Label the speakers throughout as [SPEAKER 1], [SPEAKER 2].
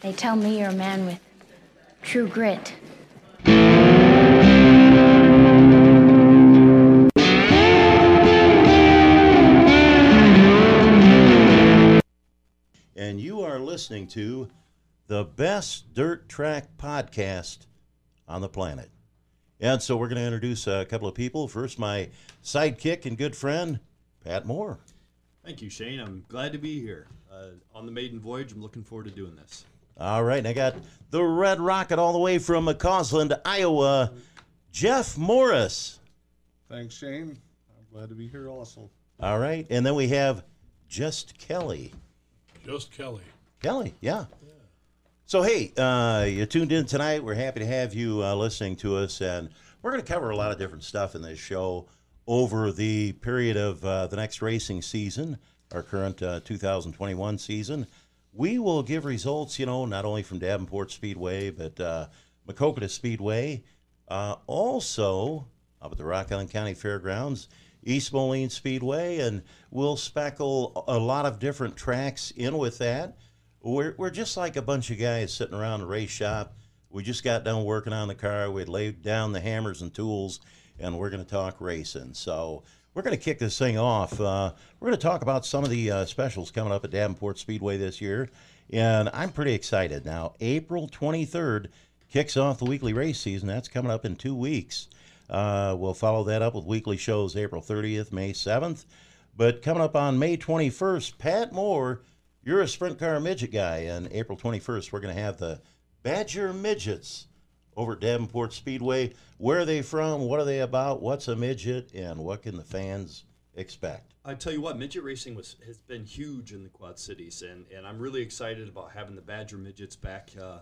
[SPEAKER 1] They tell me you're a man with true grit.
[SPEAKER 2] And you are listening to the best dirt track podcast on the planet. And so we're going to introduce a couple of people. First, my sidekick and good friend, Pat Moore.
[SPEAKER 3] Thank you, Shane. I'm glad to be here uh, on the maiden voyage. I'm looking forward to doing this.
[SPEAKER 2] All right, and I got the Red Rocket all the way from McCausland, Iowa, Jeff Morris.
[SPEAKER 4] Thanks, Shane. I'm glad to be here also.
[SPEAKER 2] All right, and then we have Just Kelly.
[SPEAKER 5] Just Kelly.
[SPEAKER 2] Kelly, yeah. yeah. So, hey, uh, you tuned in tonight. We're happy to have you uh, listening to us, and we're going to cover a lot of different stuff in this show over the period of uh, the next racing season, our current uh, 2021 season. We will give results, you know, not only from Davenport Speedway, but uh, Maquoketa Speedway, uh, also up at the Rock Island County Fairgrounds, East Moline Speedway, and we'll speckle a lot of different tracks in with that. We're, we're just like a bunch of guys sitting around the race shop. We just got done working on the car. We laid down the hammers and tools, and we're going to talk racing. So we're going to kick this thing off. Uh, we're going to talk about some of the uh, specials coming up at Davenport Speedway this year, and I'm pretty excited. Now, April 23rd kicks off the weekly race season. That's coming up in two weeks. Uh, we'll follow that up with weekly shows April 30th, May 7th. But coming up on May 21st, Pat Moore, you're a sprint car midget guy, and April 21st, we're going to have the Badger Midgets over at Davenport Speedway. Where are they from? What are they about? What's a midget? And what can the fans expect?
[SPEAKER 3] I tell you what, midget racing was has been huge in the Quad Cities, and, and I'm really excited about having the Badger midgets back uh,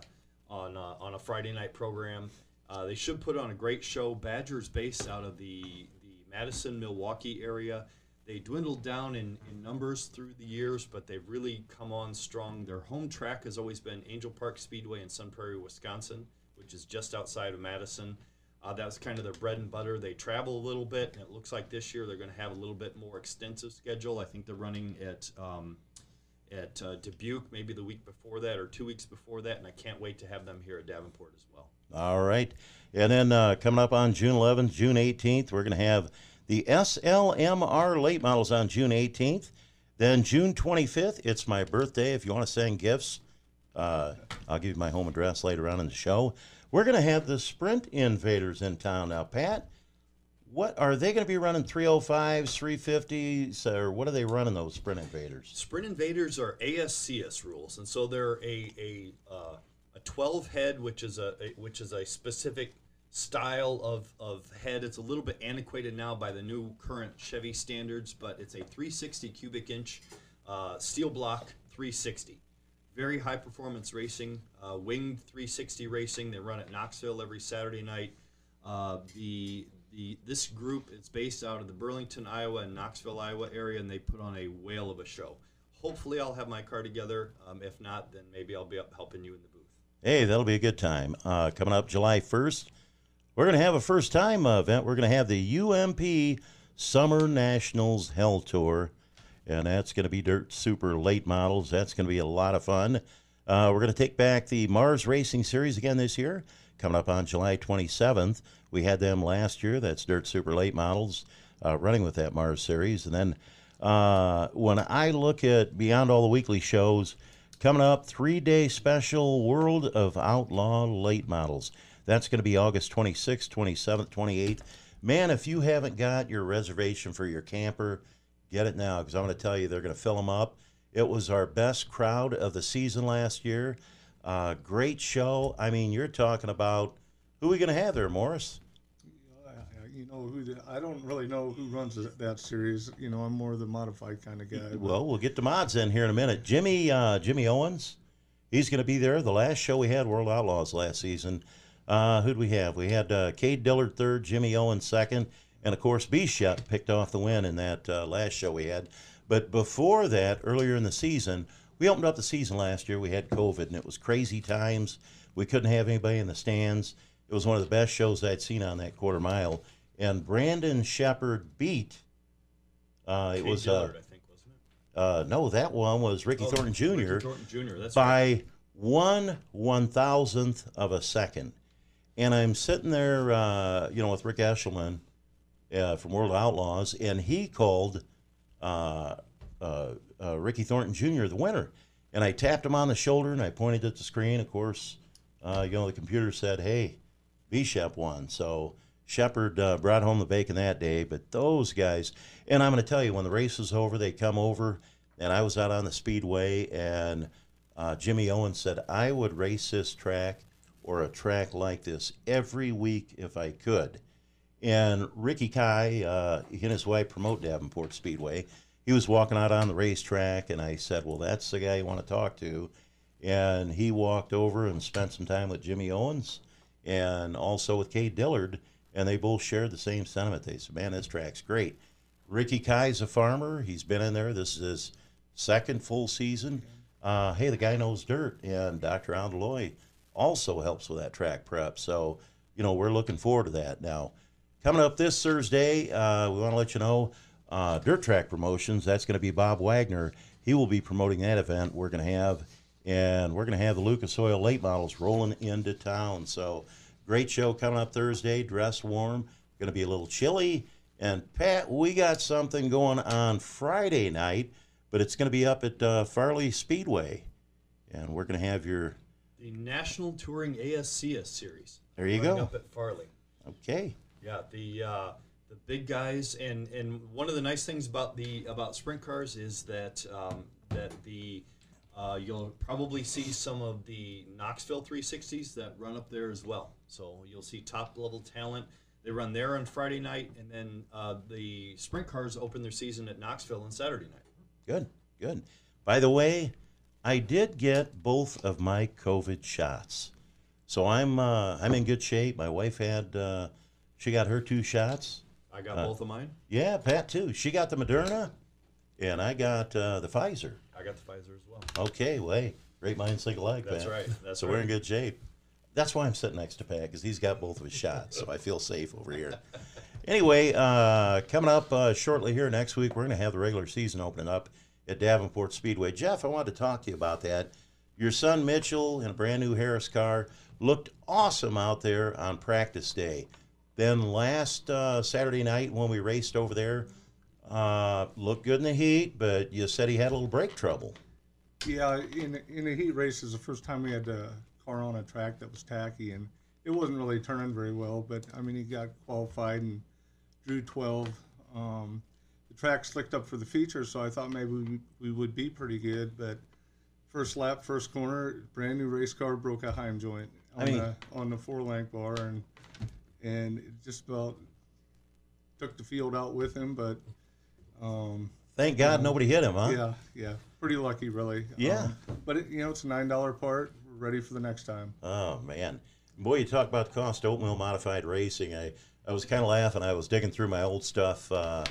[SPEAKER 3] on uh, on a Friday night program. Uh, they should put on a great show. Badger's based out of the the Madison Milwaukee area. They dwindled down in, in numbers through the years, but they've really come on strong. Their home track has always been Angel Park Speedway in Sun Prairie, Wisconsin, which is just outside of Madison. Uh, that's kind of their bread and butter. They travel a little bit, and it looks like this year they're going to have a little bit more extensive schedule. I think they're running at um, at uh, Dubuque maybe the week before that or two weeks before that, and I can't wait to have them here at Davenport as well.
[SPEAKER 2] All right. And then uh, coming up on June 11th, June 18th, we're going to have the SLMR late models on June 18th. Then June 25th, it's my birthday. If you want to send gifts, uh, I'll give you my home address later on in the show. We're going to have the Sprint Invaders in town now. Pat, what are they going to be running 305s, 350s, or what are they running those Sprint Invaders?
[SPEAKER 3] Sprint Invaders are ASCS rules, and so they're a a uh, a 12 head, which is a, a which is a specific style of, of head. It's a little bit antiquated now by the new current Chevy standards, but it's a 360 cubic inch uh, steel block 360. Very high performance racing, uh, winged 360 racing. They run at Knoxville every Saturday night. Uh, the the this group is based out of the Burlington, Iowa, and Knoxville, Iowa area, and they put on a whale of a show. Hopefully, I'll have my car together. Um, if not, then maybe I'll be up helping you in the booth.
[SPEAKER 2] Hey, that'll be a good time. Uh, coming up July 1st, we're going to have a first time event. We're going to have the UMP Summer Nationals Hell Tour, and that's going to be dirt super late models. That's going to be a lot of fun. Uh, we're going to take back the Mars Racing Series again this year, coming up on July 27th. We had them last year. That's dirt super late models uh, running with that Mars Series. And then uh, when I look at beyond all the weekly shows, coming up, three day special World of Outlaw late models. That's going to be August 26th, 27th, 28th. Man, if you haven't got your reservation for your camper, get it now because I'm going to tell you they're going to fill them up. It was our best crowd of the season last year. Uh, great show. I mean, you're talking about who are we going to have there, Morris?
[SPEAKER 4] You know who? The, I don't really know who runs that, series. You know, I'm more the modified kind of guy. but-
[SPEAKER 2] Well, we'll get the mods in here in a minute. Jimmy uh, Jimmy Owens, he's going to be there. The last show we had, World Outlaws, last season. Uh, who'd we have? We had uh, Cade Dillard third, Jimmy Owens second, and of course Bishop picked off the win in that uh, last show we had. But before that, earlier in the season, we opened up the season last year. We had COVID, and it was crazy times. We couldn't have anybody in the stands. It was one of the best shows I'd seen on that quarter mile. And Brandon Sheppard beat. Uh, it was
[SPEAKER 3] Dillard,
[SPEAKER 2] uh,
[SPEAKER 3] I think, wasn't it?
[SPEAKER 2] uh, no, that one was Ricky
[SPEAKER 3] Oh,
[SPEAKER 2] Thornton Jr.
[SPEAKER 3] Ricky Thornton Jr. That's right.
[SPEAKER 2] by one one thousandth of a second. And I'm sitting there, uh, you know, with Rick Eshelman uh, from World Outlaws, and he called uh, uh, uh, Ricky Thornton Jr. the winner. And I tapped him on the shoulder and I pointed at the screen. Of course, uh, you know, the computer said, hey, Bishop won. So Sheppard brought home the bacon that day. But those guys, and I'm going to tell you, when the race was over, they come over, and I was out on the speedway, and Jimmy Owens said, I would race this track or a track like this every week if I could. And Ricky Kai, uh, he and his wife promote Davenport Speedway. He was walking out on the racetrack, and I said, Well, that's the guy you want to talk to. And he walked over and spent some time with Jimmy Owens and also with Cade Dillard, and they both shared the same sentiment. They said, Man, this track's great. Ricky Kai's a farmer. He's been in there. This is his second full season. Uh, hey, the guy knows dirt, and Dr. Andaloy also helps with that track prep. So, you know, we're looking forward to that. Now, coming up this Thursday, uh, we want to let you know uh, Dirt Track Promotions. That's going to be Bob Wagner. He will be promoting that event. We're going to have, and we're going to have the Lucas Oil late models rolling into town. So, great show coming up Thursday. Dress warm. Going to be a little chilly. And Pat, we got something going on Friday night, but it's going to be up at uh, Farley Speedway, and we're going to have your.
[SPEAKER 3] The National Touring ASCS Series.
[SPEAKER 2] There you go.
[SPEAKER 3] Up at Farley.
[SPEAKER 2] Okay.
[SPEAKER 3] Yeah, the uh, the big guys, and and one of the nice things about the about sprint cars is that um, that the uh, you'll probably see some of the Knoxville 360s that run up there as well. So you'll see top level talent. They run there on Friday night, and then uh, the sprint cars open their season at Knoxville on Saturday night.
[SPEAKER 2] Good, good. By the way, I did get both of my COVID shots, so I'm uh, I'm in good shape. My wife had uh, she got her two shots.
[SPEAKER 3] I got both of mine.
[SPEAKER 2] Yeah, Pat too. She got the Moderna, and I got uh, the Pfizer.
[SPEAKER 3] I got the Pfizer as well.
[SPEAKER 2] Okay, well, hey, great minds think alike.
[SPEAKER 3] That's
[SPEAKER 2] Pat.
[SPEAKER 3] right, that's
[SPEAKER 2] so we're in good shape. That's why I'm sitting next to Pat because he's got both of his shots, so I feel safe over here. Anyway, uh, coming up uh, shortly here next week, we're going to have the regular season opening up at Davenport Speedway. Jeff, I wanted to talk to you about that. Your son Mitchell in a brand new Harris car looked awesome out there on practice day. Then last uh, Saturday night when we raced over there, uh, looked good in the heat, but you said he had a little brake trouble.
[SPEAKER 4] Yeah, in in the heat races, the first time we had a car on a track that was tacky, and it wasn't really turning very well. But I mean, he got qualified and drew 12. Um, the track slicked up for the feature, so I thought maybe we, we would be pretty good. But first lap, first corner, brand new race car broke a Heim joint on
[SPEAKER 2] I mean-
[SPEAKER 4] the on the four length bar, and and it just about took the field out with him. But um,
[SPEAKER 2] Thank God nobody hit him, huh?
[SPEAKER 4] yeah, yeah, pretty lucky, really.
[SPEAKER 2] Yeah.
[SPEAKER 4] Um, but it, you know, it's a nine dollar part. We're ready for the next time.
[SPEAKER 2] Oh man, boy, you talk about the cost of oatmeal modified racing. I I was kind of laughing. I was digging through my old stuff. Uh,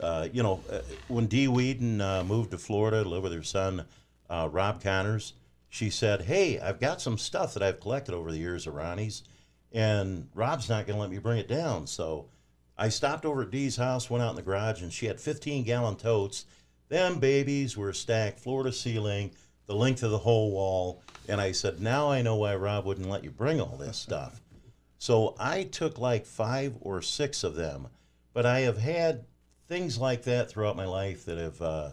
[SPEAKER 2] uh, you know, uh, when Dee Whedon uh, moved to Florida to live with her son, uh, Rob Connors, she said, "Hey, I've got some stuff that I've collected over the years of Ronnie's, and Rob's not going to let me bring it down." So I stopped over at Dee's house, went out in the garage, and she had 15 gallon totes. Them babies were stacked floor to ceiling, the length of the whole wall. And I said, Now I know why Rob wouldn't let you bring all this stuff. So I took like five or six of them. But I have had things like that throughout my life that have uh,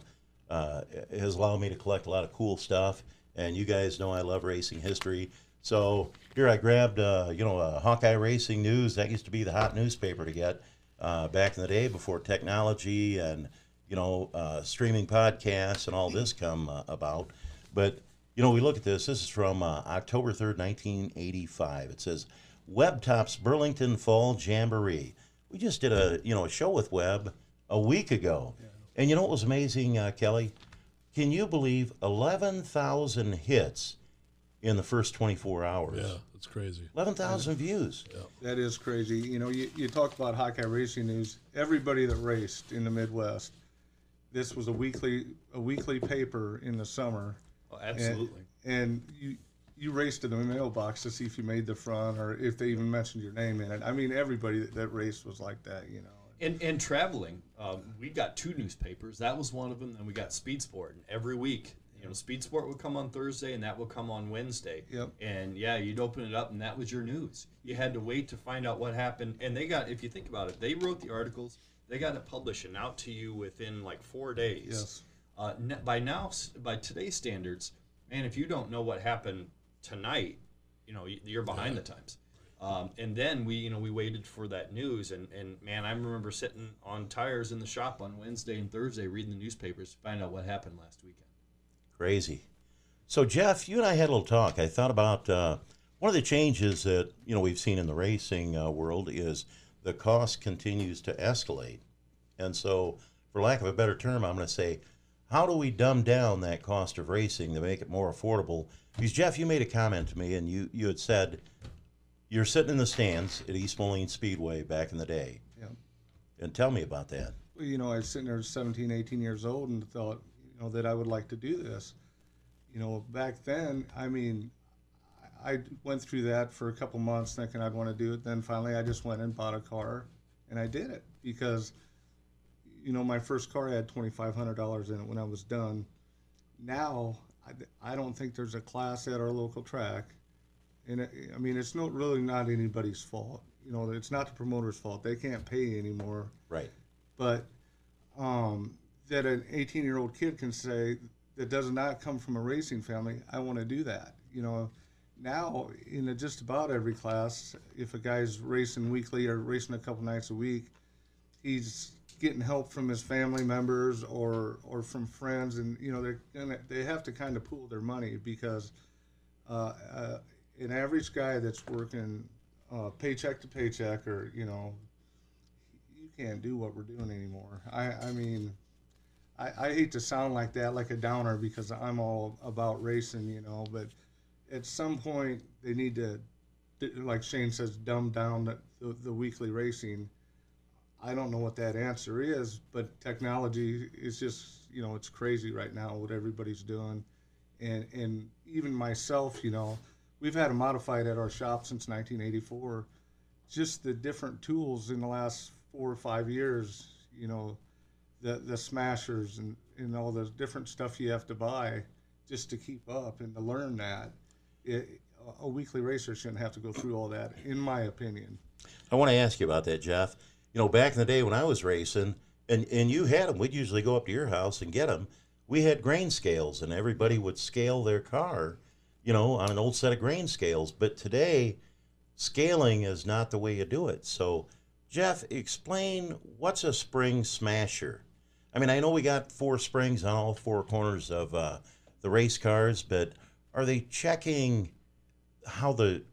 [SPEAKER 2] uh, has allowed me to collect a lot of cool stuff. And you guys know I love racing history. So here I grabbed, uh, you know, uh, Hawkeye Racing News. That used to be the hot newspaper to get uh, back in the day before technology and you know uh, streaming podcasts and all this come uh, about. But you know, we look at this. This is from uh, October third, nineteen eighty-five. It says Webb tops Burlington Fall Jamboree. We just did a you know a show with Webb a week ago, and you know what was amazing, uh, Kelly? Can you believe eleven thousand hits in the first twenty-four hours?
[SPEAKER 5] Yeah, that's crazy.
[SPEAKER 2] Eleven thousand views. Yeah.
[SPEAKER 4] That is crazy. You know, you, you talk about Hawkeye Racing News. Everybody that raced in the Midwest, this was a weekly a weekly paper in the summer.
[SPEAKER 3] Oh,
[SPEAKER 4] And-
[SPEAKER 3] absolutely.
[SPEAKER 4] And, you you raced in the mailbox to see if you made the front or if they even mentioned your name in it. I mean, everybody that, that raced was like that. You know.
[SPEAKER 3] And, and traveling, um, we got two newspapers. That was one of them. Then we got Speed Sport, and every week You know, Speed Sport would come on Thursday, and that would come on Wednesday.
[SPEAKER 4] Yep.
[SPEAKER 3] And yeah, you'd open it up, and that was your news. You had to wait to find out what happened, and they got. If you think about it, they wrote the articles, they got it published and out to you within like four days.
[SPEAKER 4] Yes.
[SPEAKER 3] Uh, by now, by today's standards, man, if you don't know what happened tonight, you know you're behind the times. Um, and then we, you know, we waited for that news, and, and man, I remember sitting on tires in the shop on Wednesday and Thursday reading the newspapers to find out what happened last weekend.
[SPEAKER 2] Crazy. So, Jeff, you and I had a little talk. I thought about uh, one of the changes that you know we've seen in the racing uh, world is the cost continues to escalate, and so, for lack of a better term, I'm going to say, how do we dumb down that cost of racing to make it more affordable? Because Jeff, you made a comment to me, and you you had said you're sitting in the stands at East Moline Speedway back in the day,
[SPEAKER 4] Yeah.
[SPEAKER 2] and tell me about that.
[SPEAKER 4] Well, you know, I was sitting there 17, 18 years old and thought, you know, that I would like to do this. You know, back then, I mean, I went through that for a couple months thinking I'd want to do it. Then finally, I just went and bought a car and I did it because, you know, my first car had $2,500 in it when I was done. Now, I, I don't think there's a class at our local track. And it, I mean, it's not really not anybody's fault. You know, it's not the promoter's fault. They can't pay anymore
[SPEAKER 2] Right.
[SPEAKER 4] but um, that an 18 year old kid can say that does not come from a racing family i want to do that you know now in just about every class if a guy's racing weekly or racing a couple nights a week he's getting help from his family members or or from friends and you know they're gonna they have to kind of pool their money because uh, uh, an average guy that's working uh, paycheck to paycheck or you know you can't do what we're doing anymore. I, I mean, I, I hate to sound like that, like a downer, because I'm all about racing, you know. But at some point, they need to, like Shane says, dumb down the, the, the weekly racing. I don't know what that answer is, but technology is just, you know, it's crazy right now what everybody's doing, and and even myself, you know, we've had a modified at our shop since 1984 just the different tools in the last four or five years, you know, the the smashers and, and all the different stuff you have to buy just to keep up and to learn that. It, a weekly racer shouldn't have to go through all that, in my opinion.
[SPEAKER 2] I want to ask you about that, Jeff. You know, back in the day when I was racing, and, and you had them, we'd usually go up to your house and get them. We had grain scales, and everybody would scale their car, you know, on an old set of grain scales. But today, scaling is not the way you do it. So, Jeff, explain what's a spring smasher? I mean, I know we got four springs on all four corners of uh, the race cars, but are they checking how the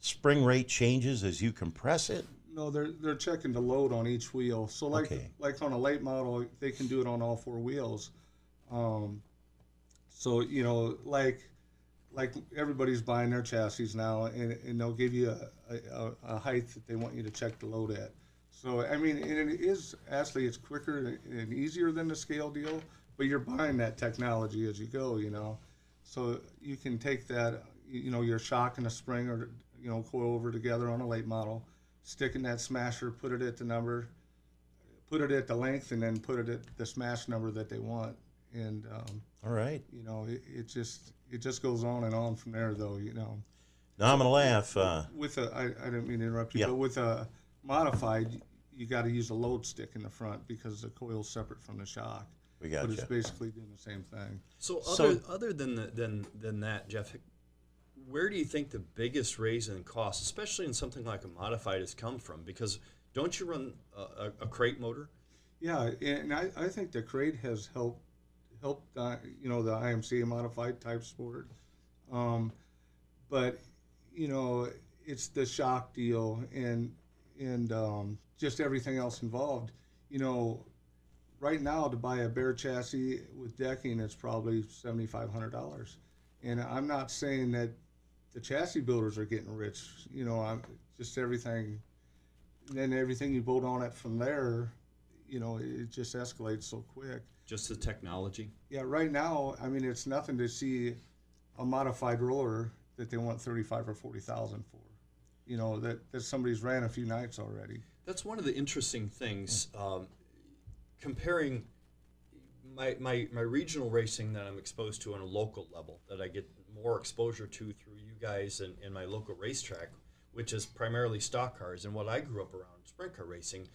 [SPEAKER 2] spring rate changes as you compress it?
[SPEAKER 4] No, they're they're checking the load on each wheel. So like
[SPEAKER 2] Okay.
[SPEAKER 4] like on a late model, they can do it on all four wheels. Um, so you know, like like everybody's buying their chassis now, and, and they'll give you a, a, a height that they want you to check the load at. So I mean, and it is actually it's quicker and easier than the scale deal, but you're buying that technology as you go, you know. So you can take that, you know, your shock and a spring or you know coil over together on a late model, stick in that smasher, put it at the number, put it at the length, and then put it at the smash number that they want. And um,
[SPEAKER 2] All right.
[SPEAKER 4] you know, it, it just it just goes on and on from there, though. You know,
[SPEAKER 2] Now I'm gonna laugh. Uh,
[SPEAKER 4] with a I, I didn't mean to interrupt you,
[SPEAKER 2] Yeah.
[SPEAKER 4] but with a modified, you got to use a load stick in the front because the coil's separate from the shock.
[SPEAKER 2] we
[SPEAKER 4] But it's
[SPEAKER 2] got
[SPEAKER 4] basically doing the same thing.
[SPEAKER 3] So
[SPEAKER 2] So-
[SPEAKER 3] other other than the, than than that, Jeff, where do you think the biggest raise in cost, especially in something like a modified, has come from? Because don't you run a, a, a crate motor?
[SPEAKER 4] Yeah, and I, I think the crate has helped helped uh, you know the IMCA modified type sport, um, but you know it's the shock deal and and um, just everything else involved. You know, right now to buy a bare chassis with decking, it's probably seventy five hundred dollars, and I'm not saying that the chassis builders are getting rich. You know, I'm just everything. Then everything you bolt on it from there, you know, it just escalates so quick.
[SPEAKER 3] Just the technology.
[SPEAKER 4] Yeah, right now, I mean, it's nothing to see a modified roller that they want thirty-five or forty thousand for. You know that that somebody's ran a few nights already.
[SPEAKER 3] That's one of the interesting things. Um, comparing my, my, my regional racing that I'm exposed to on a local level that I get more exposure to through you guys and, and my local racetrack, which is primarily stock cars and what I grew up around, sprint car racing,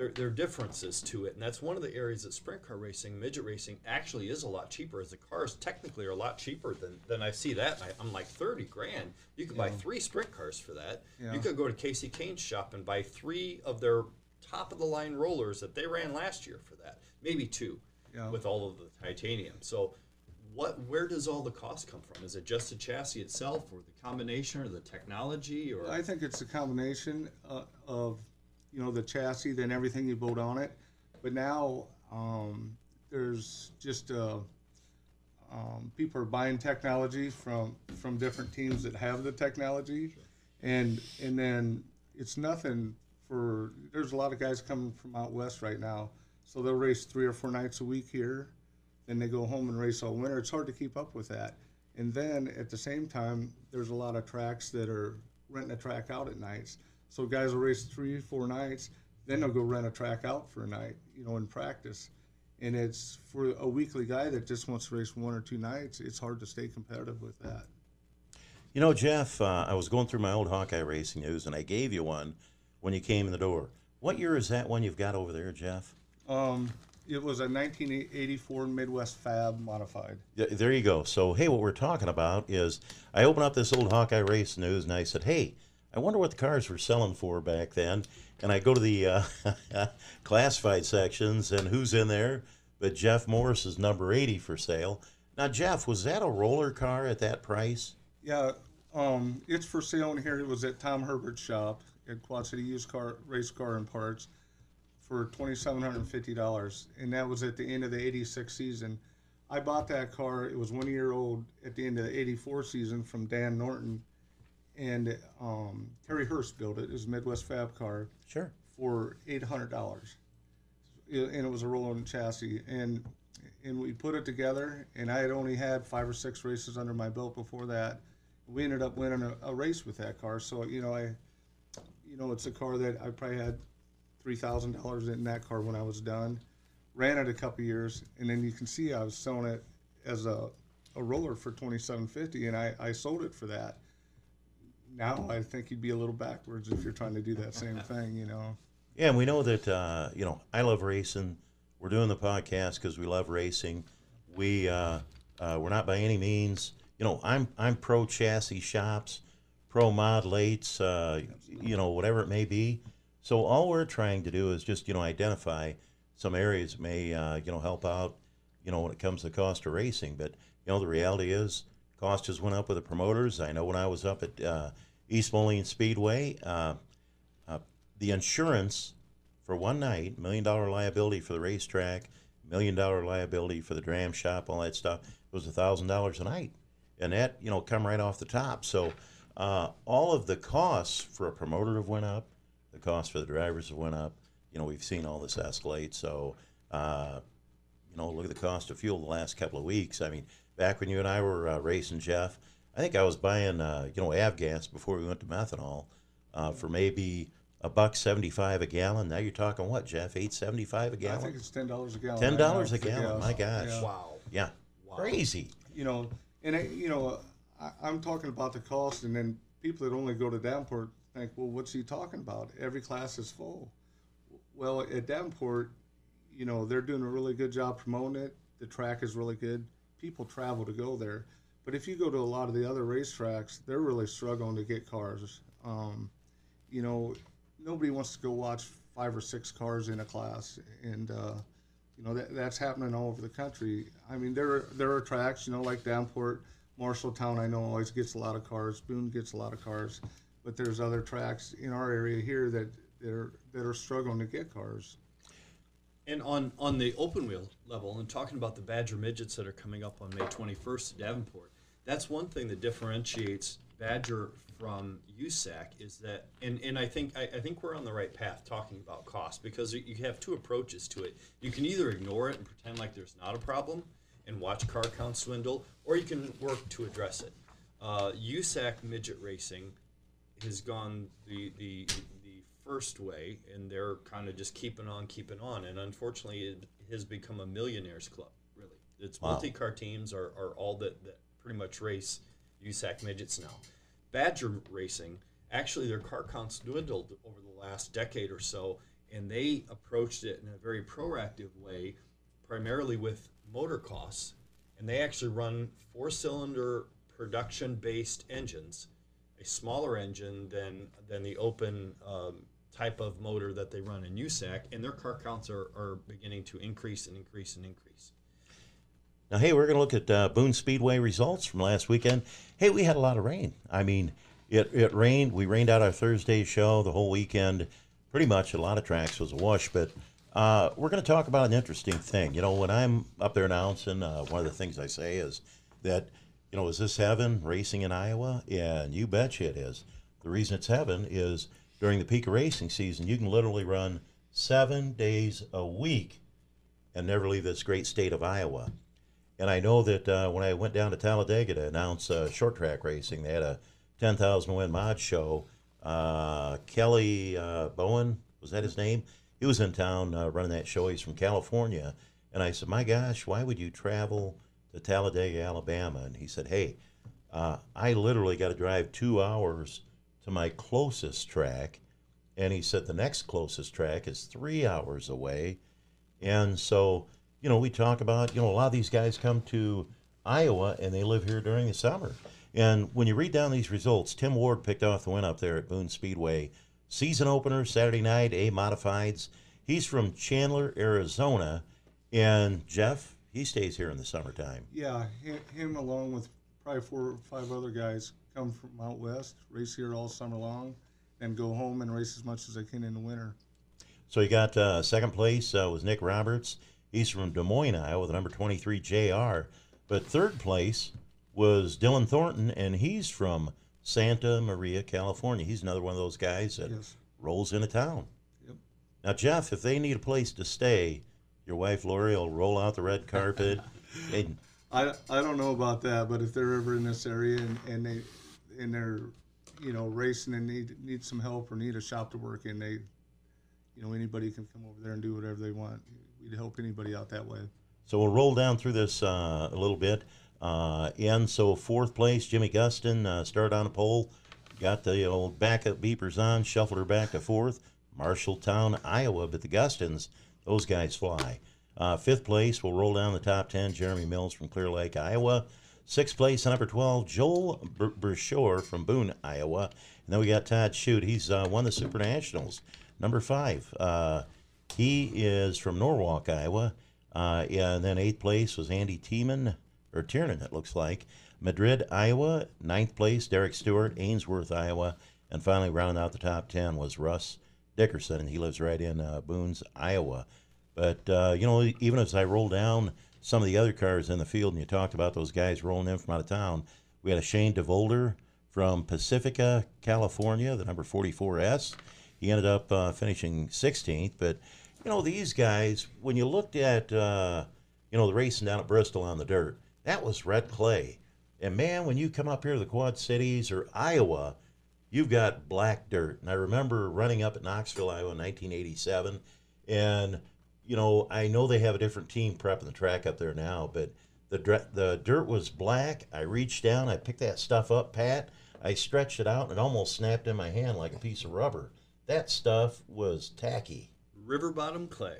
[SPEAKER 3] there, there are differences to it. And that's one of the areas that sprint car racing, midget racing actually is a lot cheaper as the cars technically are a lot cheaper than, than I see that. I, I'm like 30 grand. You could buy three sprint cars for that.
[SPEAKER 4] Yeah.
[SPEAKER 3] You could go to Kasey Kahne's shop and buy three of their top of the line rollers that they ran last year for that, maybe two,
[SPEAKER 4] Yeah.
[SPEAKER 3] with all of the titanium. So, what? Where does all the cost come from? Is it just the chassis itself, or the combination, or the technology, or
[SPEAKER 4] I think it's a combination uh, of, you know, the chassis, then everything you build on it. But now um, there's just uh, um, people are buying technology from from different teams that have the technology, and and then it's nothing for. There's a lot of guys coming from out west right now, so they'll race three or four nights a week here, then they go home and race all winter. It's hard to keep up with that. And then at the same time, there's a lot of tracks that are renting a track out at nights. So guys will race three, four nights, then they'll go rent a track out for a night, you know, in practice. And it's for a weekly guy that just wants to race one or two nights, it's hard to stay competitive with that.
[SPEAKER 2] You know, Jeff, uh, I was going through my old Hawkeye Racing news, and I gave you one when you came in the door. What year is that one you've got over there, Jeff?
[SPEAKER 4] Um, it was a 1984 Midwest Fab modified.
[SPEAKER 2] Yeah, There you go. So, hey, what we're talking about is I opened up this old Hawkeye Race news, and I said, hey, I wonder what the cars were selling for back then. And I go to the uh, classified sections, and who's in there? But Jeff Morris is number 80 for sale. Now, Jeff, was that a roller car at that price?
[SPEAKER 4] Yeah, um, it's for sale in here. It was at Tom Herbert's shop at Quad City Used Car Race Car and Parts for twenty seven hundred and fifty dollars, and that was at the end of the eighty six season. I bought that car. It was one year old at the end of the eighty four season from Dan Norton, and um, Terry Hurst built it. It was a Midwest Fab car
[SPEAKER 2] Sure.
[SPEAKER 4] for eight hundred dollars, and it was a rolling chassis. And and we put it together. And I had only had five or six races under my belt before that. We ended up winning a, a race with that car. So you know, I, you know, it's a car that I probably had three thousand dollars in that car when I was done. Ran it a couple years, and then you can see I was selling it as a, a roller for twenty seven fifty, and I, I sold it for that. Now I think you'd be a little backwards if you're trying to do that same thing, you know.
[SPEAKER 2] Yeah, and we know that uh, you know I love racing. We're doing the podcast because we love racing. We uh, uh, we're not by any means, you know, I'm I'm pro chassis shops, pro modelates, uh, you know, whatever it may be. So all we're trying to do is just you know identify some areas that may uh, you know help out, you know, when it comes to the cost of racing. But you know, the reality is cost has went up with the promoters. I know when I was up at uh, East Moline Speedway. Uh, the insurance for one night, million dollar liability for the racetrack, million dollar liability for the dram shop, all that stuff, was a thousand dollars a night, and that you know come right off the top. So uh, all of the costs for a promoter have went up, the costs for the drivers have went up. You know we've seen all this escalate. So uh, you know look at the cost of fuel the last couple of weeks. I mean back when you and I were uh, racing, Jeff, I think I was buying uh, you know avgas before we went to methanol uh, for maybe a buck seventy-five a gallon. Now you're talking what, Jeff? Eight seventy-five a gallon.
[SPEAKER 4] I think it's ten dollars a gallon.
[SPEAKER 2] Ten dollars a gallon.
[SPEAKER 4] gas.
[SPEAKER 2] My gosh.
[SPEAKER 4] Yeah.
[SPEAKER 3] wow?
[SPEAKER 2] Yeah, crazy.
[SPEAKER 4] You know, and I, you know, I, I'm talking about the cost, and then people that only go to Davenport think, well, what's he talking about? Every class is full. Well, at Davenport, you know, they're doing a really good job promoting it. The track is really good. People travel to go there. But if you go to a lot of the other racetracks, they're really struggling to get cars. Um, you know, nobody wants to go watch five or six cars in a class, and uh, you know that that's happening all over the country. I mean, there are, there are tracks, you know, like Downport, Marshalltown. I know always gets a lot of cars. Boone gets a lot of cars, but there's other tracks in our area here that that are that are struggling to get cars.
[SPEAKER 3] And on, on the open wheel level, and talking about the Badger midgets that are coming up on May 21st at Davenport, that's one thing that differentiates Badger from USAC is that, and, and I think I, I think we're on the right path talking about cost because you have two approaches to it. You can either ignore it and pretend like there's not a problem and watch car count swindle, or you can work to address it. Uh, USAC midget racing has gone the the the first way, and they're kind of just keeping on, keeping on, and unfortunately, it has become a millionaires club. Really, It's
[SPEAKER 2] Wow.
[SPEAKER 3] multi-car teams are, are all that, that pretty much race USAC midgets now. Badger racing, actually, their car counts dwindled over the last decade or so, and they approached it in a very proactive way, primarily with motor costs, and they actually run four-cylinder production-based engines, a smaller engine than than the open um, type of motor that they run in USAC, and their car counts are, are beginning to increase and increase and increase.
[SPEAKER 2] Now, hey, we're going to look at uh, Boone Speedway results from last weekend. Hey, we had a lot of rain. I mean, it, it rained. We rained out our Thursday show the whole weekend. Pretty much a lot of tracks was a wash, but uh, we're going to talk about an interesting thing. You know, when I'm up there announcing, uh, one of the things I say is that, you know, is this heaven racing in Iowa? Yeah, and you betcha it is. The reason it's heaven is during the peak of racing season, you can literally run seven days a week and never leave this great state of Iowa. And I know that uh, when I went down to Talladega to announce uh, short track racing, they had a 10,000 win mod show. Uh, Kelly uh, Bowen, was that his name? He was in town uh, running that show. He's from California. And I said, My gosh, why would you travel to Talladega, Alabama? And he said, Hey, uh, I literally got to drive two hours my closest track. And he said, The next closest track is three hours away. And so, you know, we talk about, you know, a lot of these guys come to Iowa and they live here during the summer. And when you read down these results, Tim Ward picked off the win up there at Boone Speedway. Season opener Saturday night, A modifieds. He's from Chandler, Arizona. And Jeff, he stays here in the summertime.
[SPEAKER 4] Yeah, him along with probably four or five other guys come from out west, race here all summer long, and go home and race as much as they can in the winter.
[SPEAKER 2] So you got uh, second place uh, was Nick Roberts. He's from Des Moines, Iowa, the number 23 JR. But third place was Dylan Thornton, and he's from Santa Maria, California. He's another one of those guys that
[SPEAKER 4] Yes.
[SPEAKER 2] rolls into town.
[SPEAKER 4] Yep.
[SPEAKER 2] Now, Jeff, if they need a place to stay, your wife Lori will roll out the red carpet. and
[SPEAKER 4] I, I don't know about that, but if they're ever in this area and, and they and they're you know racing and need need some help or need a shop to work in, they you know anybody can come over there and do whatever they want. We'd help anybody out that way.
[SPEAKER 2] So we'll roll down through this uh, a little bit. Uh, and so fourth place, Jimmy Gustin uh, started on a pole, got the old backup beepers on, shuffled her back to fourth. Marshalltown, Iowa, but the Gustins, those guys fly. Uh, fifth place, we'll roll down the top ten. Jeremy Mills from Clear Lake, Iowa. Sixth place, number twelve, Joel Ber- Bershore from Boone, Iowa. And then we got Todd Shute. He's uh, won the Super Nationals. Number five, uh, he is from Norwalk, Iowa. Uh, yeah, and then eighth place was Andy Tiemann, or Tiernan, it looks like. Madrid, Iowa. Ninth place, Derek Stewart, Ainsworth, Iowa. And finally, rounding out the top 10 was Russ Dickerson. And he lives right in uh, Boone's, Iowa. But, uh, you know, even as I roll down some of the other cars in the field, and you talked about those guys rolling in from out of town, we had a Shane DeVolder from Pacifica, California, the number 44S. He ended up uh, finishing 16th. But, you know, these guys, when you looked at, uh, you know, the racing down at Bristol on the dirt, that was red clay. And man, when you come up here to the Quad Cities or Iowa, you've got black dirt. And I remember running up at Knoxville, Iowa in 1987. And, you know, I know they have a different team prepping the track up there now, but the, the dirt was black. I reached down, I picked that stuff up, Pat. I stretched it out, and it almost snapped in my hand like a piece of rubber. That stuff was tacky.
[SPEAKER 3] River bottom clay.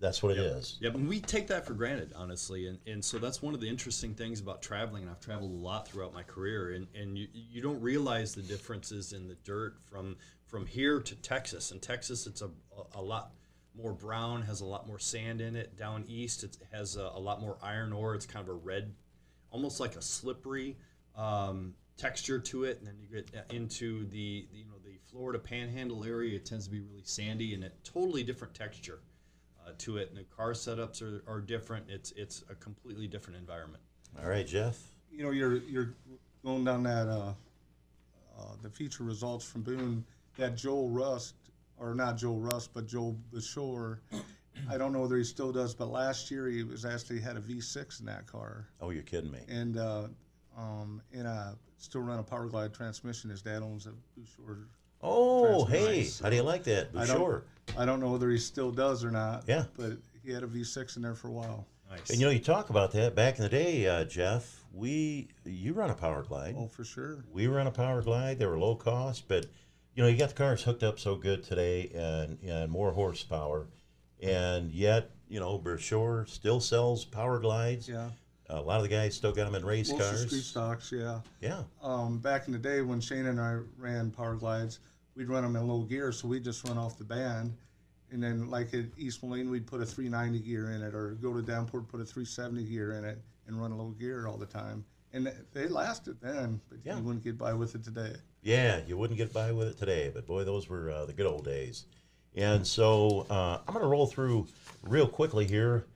[SPEAKER 2] That's what it is.
[SPEAKER 3] Yep, and we take that for granted, honestly, and, and so that's one of the interesting things about traveling. And I've traveled a lot throughout my career, and, and you, you don't realize the differences in the dirt from from here to Texas. In Texas, it's a, a, a lot more brown, has a lot more sand in it. Down east, it has a, a lot more iron ore. It's kind of a red, almost like a slippery um, texture to it. And then you get into the, the you know the Florida Panhandle area. It tends to be really sandy and a totally different texture uh, to it, and the car setups are, are different. It's it's a completely different environment.
[SPEAKER 2] All right, Jeff.
[SPEAKER 4] you know, you're you're going down that uh, uh, the feature results from Boone. That Joel Rust, or not Joel Rust, but Joel Bashore. I don't know whether he still does, but last year he was actually had a V6 in that car,
[SPEAKER 2] Oh, you're kidding me.
[SPEAKER 4] and uh, um, in a still run a Power Glide transmission. His dad owns a Bashore.
[SPEAKER 2] Oh, hey,
[SPEAKER 4] nice.
[SPEAKER 2] how do you like that?
[SPEAKER 4] I don't, I don't know whether he still does or not.
[SPEAKER 2] Yeah.
[SPEAKER 4] but he had a V6 in there for a while.
[SPEAKER 3] Nice.
[SPEAKER 2] And you know, you talk about that back in the day, uh, Jeff. We you run a power glide.
[SPEAKER 4] Oh, for sure.
[SPEAKER 2] We run a power glide. They were low cost, but you know, you got the cars hooked up so good today and and more horsepower, and yet you know, Bershore still sells power glides.
[SPEAKER 4] Yeah.
[SPEAKER 2] A lot of the guys still got them in race
[SPEAKER 4] Most
[SPEAKER 2] cars.
[SPEAKER 4] street stocks, yeah.
[SPEAKER 2] Yeah.
[SPEAKER 4] Um, back in the day when Shane and I ran power glides, we'd run them in low gear, so we'd just run off the band. And then, like at East Moline, we'd put a 390 gear in it, or go to Downport, put a 370 gear in it, and run a low gear all the time. And they lasted then, but
[SPEAKER 2] Yeah.
[SPEAKER 4] you wouldn't get by with it today.
[SPEAKER 2] Yeah, you wouldn't get by with it today, but boy, those were uh, the good old days. And so uh, I'm going to roll through real quickly here.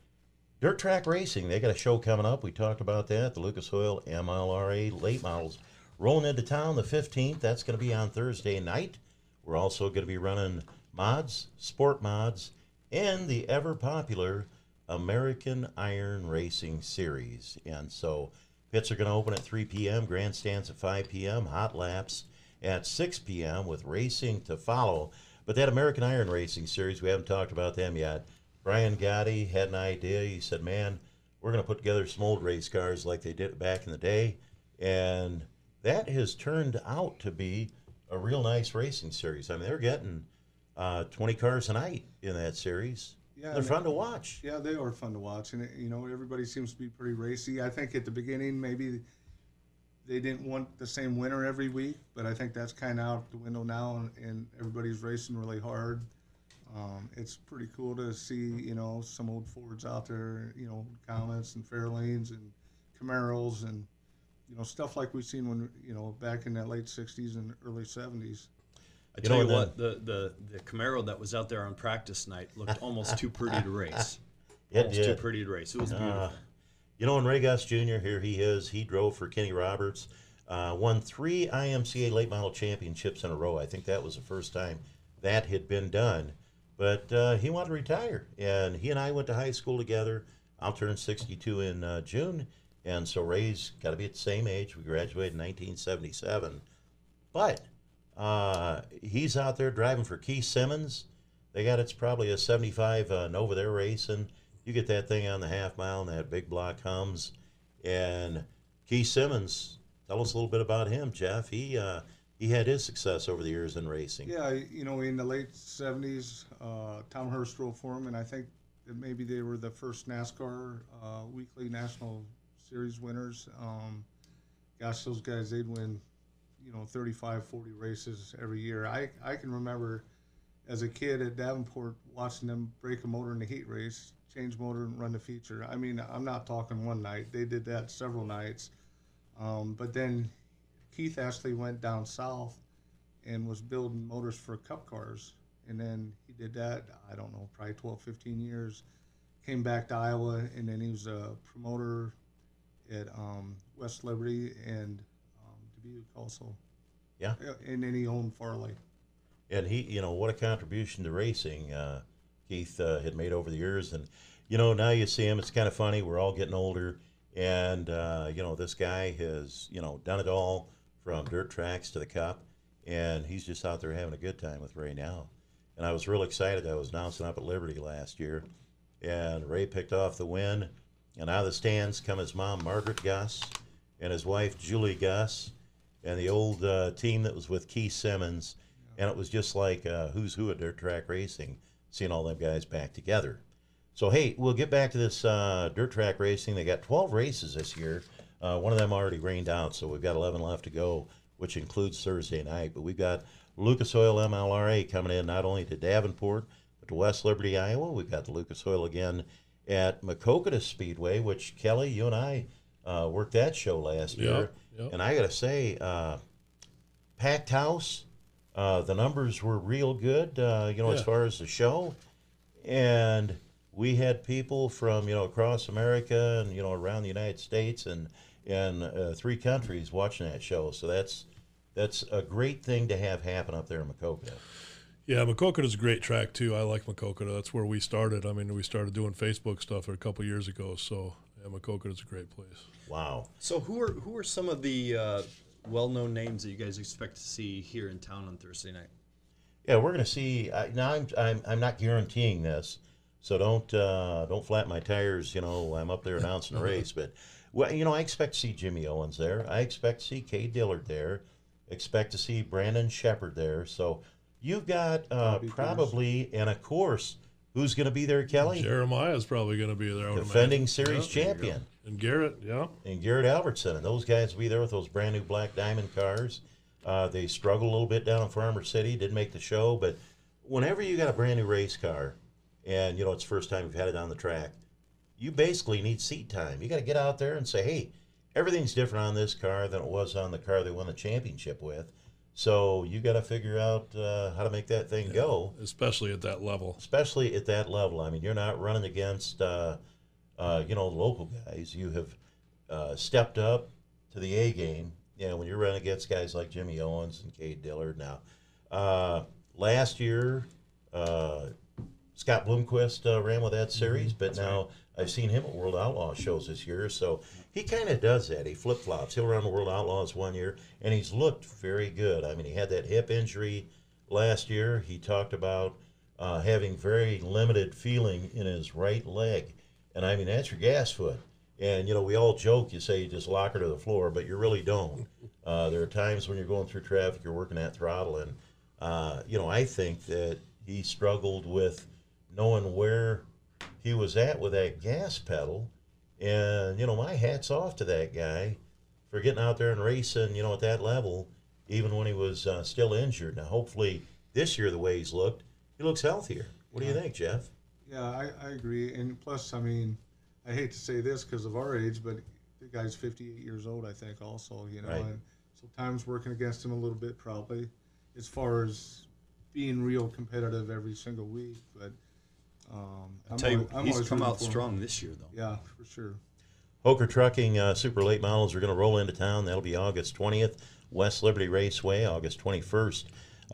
[SPEAKER 2] Dirt track racing, they got a show coming up. We talked about that. The Lucas Oil MLRA late models rolling into town the 15th. That's going to be on Thursday night. We're also going to be running mods, sport mods, and the ever popular American Iron Racing Series. And so pits are going to open at 3 p.m., grandstands at 5 p.m., hot laps at 6 p.m. with racing to follow. But that American Iron Racing Series, we haven't talked about them yet. Brian Gotti had an idea. He said, Man, we're going to put together some old race cars like they did back in the day. And that has turned out to be a real nice racing series. I mean, they're getting uh, 20 cars a night in that series.
[SPEAKER 4] Yeah,
[SPEAKER 2] they're fun to watch.
[SPEAKER 4] Yeah, they are fun to watch, and you know everybody seems to be pretty racy. I think at the beginning maybe they didn't want the same winner every week, but I think that's kind of out the window now, and, and everybody's racing really hard. Um, it's pretty cool to see you know some old Fords out there, you know Comets and Fairlanes and Camaros and you know stuff like we've seen when you know back in that late '60s and early '70s.
[SPEAKER 3] I
[SPEAKER 2] You
[SPEAKER 3] tell
[SPEAKER 2] know,
[SPEAKER 3] you what, the, the the Camaro that was out there on practice night looked almost too pretty to race.
[SPEAKER 2] It
[SPEAKER 3] almost too pretty to race. It was beautiful.
[SPEAKER 2] You know, when Ray Guss Jr., here he is, he drove for Kenny Roberts, uh, won three IMCA late model championships in a row. I think that was the first time that had been done. But uh, he wanted to retire, and he and I went to high school together. I'll turn 62 in uh, June, and so Ray's got to be at the same age. We graduated in 1977. But uh, he's out there driving for Keith Simmons. They got it's probably a 75 uh, Nova they're racing. You get that thing on the half mile, and that big block hums. And Keith Simmons, tell us a little bit about him, Jeff. He uh, he had his success over the years in racing.
[SPEAKER 4] Yeah, you know, in the late '70s, uh, Tom Hearst drove for him, and I think that maybe they were the first NASCAR uh, weekly national series winners. Um, gosh, those guys, they'd win, you know, 35, 40 races every year. I, I can remember as a kid at Davenport watching them break a motor in the heat race, change motor, and run the feature. I mean, I'm not talking one night. They did that several nights. Um, but then Keith actually went down south and was building motors for cup cars. And then he did that, I don't know, probably 12, 15 years. Came back to Iowa, and then he was a promoter at um, West Liberty and um, Dubuque also.
[SPEAKER 2] Yeah.
[SPEAKER 4] And then he owned Farley.
[SPEAKER 2] And he you know what a contribution to racing uh, keith uh, had made over the years. And you know now you see him it's kind of funny we're all getting older. And uh, you know this guy has you know done it all from dirt tracks to the cup. And he's just out there having a good time with ray now. And i was real excited i was announcing up at liberty last year. And ray picked off the win. And out of the stands come his mom margaret guss and his wife julie guss and the old uh, team that was with keith simmons and it was just like uh, who's who at dirt track racing, seeing all them guys back together. So hey, we'll get back to this uh, dirt track racing. They got 12 races this year. Uh, one of them already rained out, so we've got 11 left to go, which includes Thursday night. But we've got Lucas Oil MLRA coming in not only to Davenport but to West Liberty, Iowa. We've got the Lucas Oil again at Maquoketa Speedway, which Kelly, you and I uh, worked that show last
[SPEAKER 5] Yep,
[SPEAKER 2] year,
[SPEAKER 5] yep.
[SPEAKER 2] and I got to say, uh, packed house. Uh, the numbers were real good, uh, you know, as far as the show. And we had people from, you know, across America and, you know, around the United States and, and uh, three countries watching that show. So that's that's a great thing to have happen up there in Maquoketa.
[SPEAKER 5] Yeah, Maquoketa is a great track too. I like Maquoketa. That's where we started. I mean, we started doing Facebook stuff a couple years ago. So yeah, Maquoketa is a great place.
[SPEAKER 2] Wow.
[SPEAKER 3] So who are who are some of the uh, well-known names that you guys expect to see here in town on Thursday night?
[SPEAKER 2] Yeah, we're going to see. I, now, I'm, I'm, I'm not guaranteeing this, So don't uh, don't flat my tires. You know, I'm up there announcing the race, but well, you know, I expect to see Jimmy Owens there. I expect to see Cade Dillard there. Expect to see Brandon Sheppard there. So you've got uh,
[SPEAKER 4] Bobby
[SPEAKER 2] probably, and of course, who's going to be there, Kelly?
[SPEAKER 5] Jeremiah's probably going to be there.
[SPEAKER 2] Defending
[SPEAKER 5] imagine.
[SPEAKER 2] series
[SPEAKER 5] Yeah.
[SPEAKER 2] champion.
[SPEAKER 5] And Garrett, yeah.
[SPEAKER 2] and Garrett Albertson, and those guys will be there with those brand new black diamond cars. Uh, they struggled a little bit down in Farmer City, didn't make the show, but whenever you got a brand new race car, and you know it's the first time you've had it on the track, you basically need seat time. You got to get out there and say, "Hey, everything's different on this car than it was on the car they won the championship with." So you got to figure out uh, how to make that thing go
[SPEAKER 5] Especially at that level.
[SPEAKER 2] especially at that level. I mean, you're not running against, uh, uh, you know, local guys. You have uh, stepped up to the A game. You know, when you're running against guys like Jimmy Owens and Cade Dillard. Now, uh, last year, uh, Scott Bloomquist uh, ran with that series, but now I've seen him at World Outlaw shows this year. So he kind of does that. He flip flops. He'll run the World Outlaws one year, and he's looked very good. I mean, he had that hip injury last year. He talked about uh, having very limited feeling in his right leg, and I mean that's your gas foot. And you know, we all joke. You say you just lock her to the floor, but you really don't. Uh, there are times when you're going through traffic, you're working that throttle, and uh, you know, I think that he struggled with knowing where he was at with that gas pedal. And you know, my hats off to that guy for getting out there and racing. You know, at that level, even when he was uh, still injured. Now, hopefully, this year the way he's looked, he looks healthier. What do you think, Jeff?
[SPEAKER 4] Yeah, I, I agree. And plus, I mean, I hate to say this because of our age, but the guy's 58 years old, I think, also, you know.
[SPEAKER 2] Right.
[SPEAKER 4] And so time's working against him a little bit, probably, as far as being real competitive every single week. But um,
[SPEAKER 3] I
[SPEAKER 4] I'm
[SPEAKER 3] tell you,
[SPEAKER 4] always- I'm
[SPEAKER 3] he's come out
[SPEAKER 4] for him.
[SPEAKER 3] strong this year, though.
[SPEAKER 4] Yeah, for sure.
[SPEAKER 2] Hoker Trucking uh, Super Late Models are going to roll into town. That'll be August 20th, West Liberty Raceway, August 21st.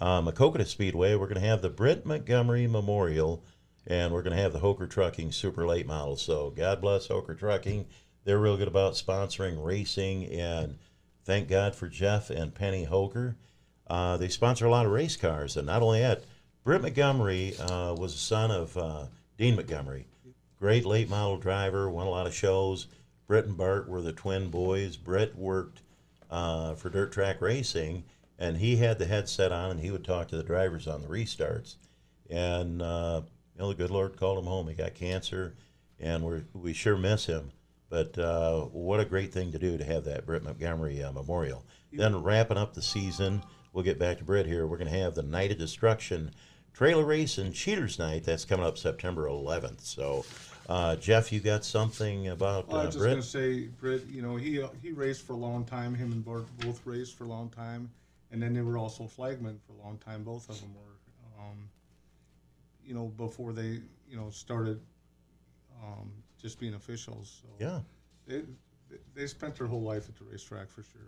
[SPEAKER 2] Um, Maquoketa Speedway, we're going to have the Britt Montgomery Memorial, and we're going to have the Hoker Trucking Super Late Models. So God bless Hoker Trucking. They're real good about sponsoring racing, and thank God for Jeff and Penny Hoker. Uh, they sponsor a lot of race cars, and not only that, Britt Montgomery uh, was the son of uh, Dean Montgomery great late model driver, won a lot of shows. Britt and Bart were the twin boys. Britt worked uh, for dirt track racing, and he had the headset on, and he would talk to the drivers on the restarts. And uh, you know, the good Lord called him home. He got cancer, and we we sure miss him. But uh, what a great thing to do to have that Britt Montgomery uh, memorial. Then wrapping up the season, we'll get back to Britt here. We're going to have the Night of Destruction trailer race and Cheaters Night. That's coming up September 11th. So, uh, Jeff, you got something about
[SPEAKER 4] Well, I
[SPEAKER 2] uh,
[SPEAKER 4] was just going to say, Britt, you know, he he raced for a long time. Him and Bart both raced for a long time, and then they were also flagmen for a long time. Both of them were, um, you know, before they you know started um, just being officials. So
[SPEAKER 2] Yeah.
[SPEAKER 4] they they spent their whole life at the racetrack for sure.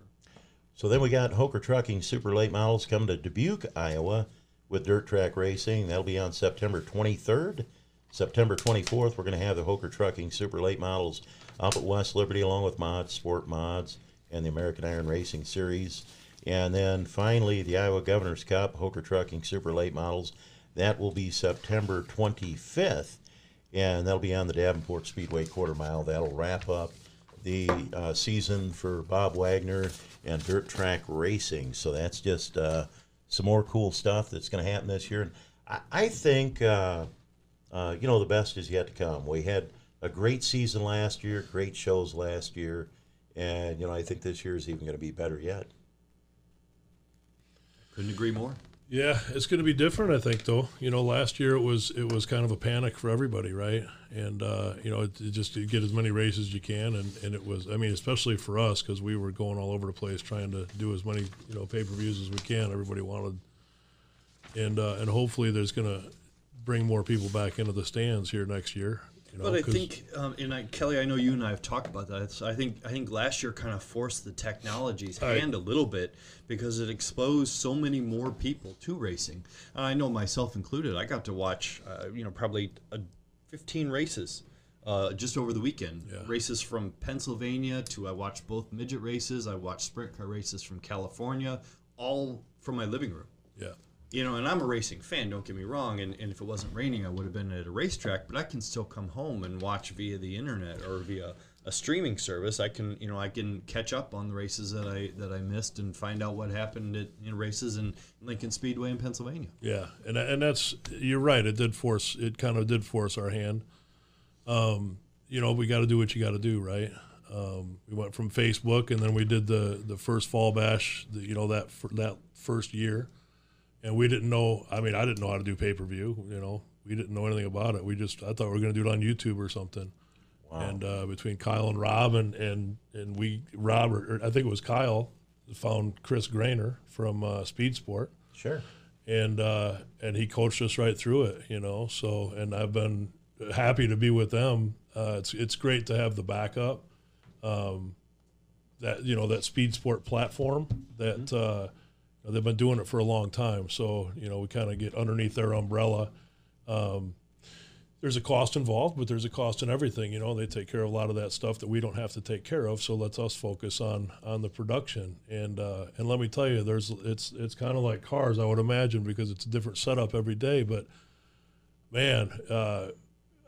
[SPEAKER 2] So then we got Hoker Trucking Super Late Models coming to Dubuque, Iowa with dirt track racing. That'll be on September 23rd. September 24th, we're going to have the Hoker Trucking Super Late Models up at West Liberty along with Mods, Sport Mods, and the American Iron Racing Series. And then finally, the Iowa Governor's Cup, Hoker Trucking Super Late Models. That will be September 25th, and that'll be on the Davenport Speedway quarter mile. That'll wrap up the uh, season for Bob Wagner and dirt track racing. So that's just uh, some more cool stuff that's going to happen this year. And I, I think, uh, uh, you know, the best is yet to come. We had a great season last year, great shows last year, and, you know, I think this year is even going to be better yet.
[SPEAKER 3] Couldn't agree more.
[SPEAKER 5] Yeah, it's going to be different, I think. Though you know, last year it was it was kind of a panic for everybody, right? And uh, you know, it, it just to get as many races as you can, and, and it was. I mean, especially for us because we were going all over the place trying to do as many you know pay per views as we can. Everybody wanted, and uh, and hopefully there's going to bring more people back into the stands here next year. You know,
[SPEAKER 3] But I think, um, and I, Kelly, I know you and I have talked about that. It's, I think I think last year kind of forced the technology's
[SPEAKER 5] Right.
[SPEAKER 3] hand a little bit because it exposed so many more people to racing. And I know myself included. I got to watch, uh, you know, probably uh, 15 races uh, just over the weekend.
[SPEAKER 5] Yeah.
[SPEAKER 3] Races from Pennsylvania to I watched both midget races. I watched sprint car races from California, all from my living room.
[SPEAKER 5] yeah.
[SPEAKER 3] You know, and I'm a racing fan. Don't get me wrong. And, and if it wasn't raining, I would have been at a racetrack. But I can still come home and watch via the internet or via a streaming service. I can, you know, I can catch up on the races that I that I missed and find out what happened at in races in Lincoln Speedway in Pennsylvania.
[SPEAKER 5] Yeah, and and that's you're right. It did force it kind of did force our hand. Um, you know, we got to do what you got to do, right? Um, we went from Facebook, and then we did the the first fall bash. The, you know that that first year, and we didn't know. I mean, I didn't know how to do pay per view. You know, we didn't know anything about it. We just I thought we were going to do it on YouTube or something. Wow. And uh, between Kyle and Rob, and and and we Rob or, or I think it was Kyle found Chris Grainer from uh, Speed Sport
[SPEAKER 2] Sure.
[SPEAKER 5] and uh, and he coached us right through it, you know. So and I've been happy to be with them. Uh, it's it's great to have the backup, um, that you know that Speed Sport platform that uh, they've been doing it for a long time. So you know we kind of get underneath their umbrella. Um, there's a cost involved, but there's a cost in everything. You know, they take care of a lot of that stuff that we don't have to take care of. So let's us focus on on the production. And uh, and let me tell you, there's it's it's kind of like cars, I would imagine, because it's a different setup every day. But man, uh,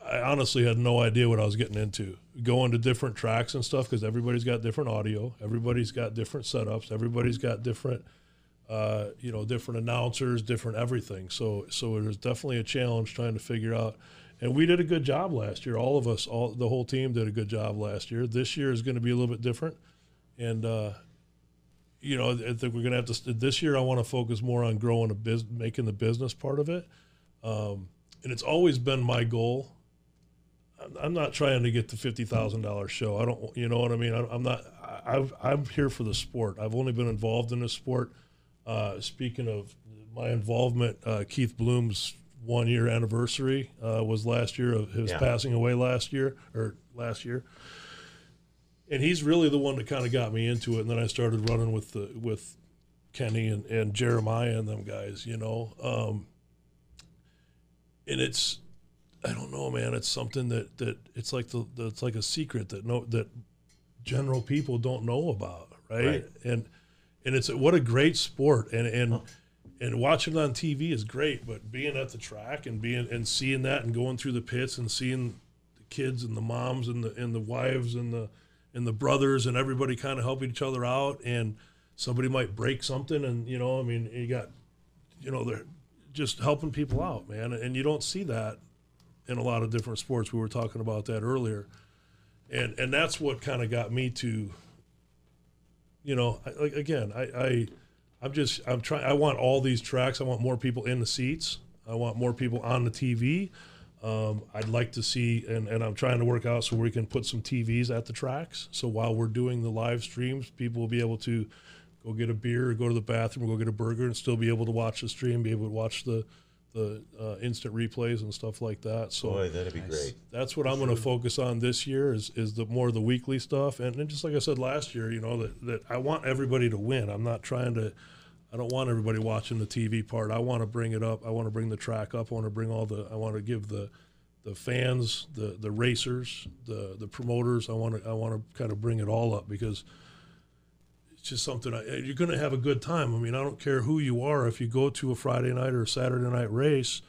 [SPEAKER 5] I honestly had no idea what I was getting into. Going to different tracks and stuff because everybody's got different audio, everybody's got different setups, everybody's got different. Uh, you know, different announcers, different everything. So, so it was definitely a challenge trying to figure out and we did a good job last year. All of us, all the whole team did a good job last year. This year is going to be a little bit different, and uh, you know, I think we're going to have to. This year, I want to focus more on growing a business, making the business part of it, um, and it's always been my goal. I'm- not trying to get the fifty thousand dollars show. I don't, you know what I mean. I'm, not. I, I've, I'm here for the sport. I've only been involved in the sport. Uh, speaking of my involvement, uh, Keith Bloom's one year anniversary uh, was last year of his
[SPEAKER 2] Yeah.
[SPEAKER 5] passing away last year or last year. And he's really the one that kind of got me into it. And then I started running with the with Kenny and, and Jeremiah and them guys, you know. Um, and it's I don't know, man. It's something that, that it's like the, the it's like a secret that no that general people don't know about, right?
[SPEAKER 2] Right.
[SPEAKER 5] And and it's what a great sport. And and and watching it on TV is great, but being at the track and being and seeing that and going through the pits and seeing the kids and the moms and the and the wives and the and the brothers and everybody kind of helping each other out. And somebody might break something and you know I mean you got you know they're just helping people out man. And you don't see that in a lot of different sports. We were talking about that earlier. And and that's what kind of got me to you know I, like again I, I i'm just i'm trying i want all these tracks. I want more people in the seats. I want more people on the tv um, i'd like to see and, and i'm trying to work out so we can put some tvs at the tracks. So while we're doing the live streams people will be able to go get a beer go to the bathroom go get a burger and still be able to watch the stream be able to watch the the uh, instant replays and stuff like that so
[SPEAKER 2] Boy, that'd be great.
[SPEAKER 5] that's what I'm going to focus on this year is is the more of the weekly stuff and, and just like I said last year, you know that that I want everybody to win. I'm not trying to I don't want everybody watching the TV part. I want to bring it up. I want to bring the track up. I want to bring all the I want to give the the fans, the the racers, the the promoters. I want to I want to kind of bring it all up because it's just something I, you're going to have a good time. I mean, I don't care who you are. If you go to a Friday night or a Saturday night race,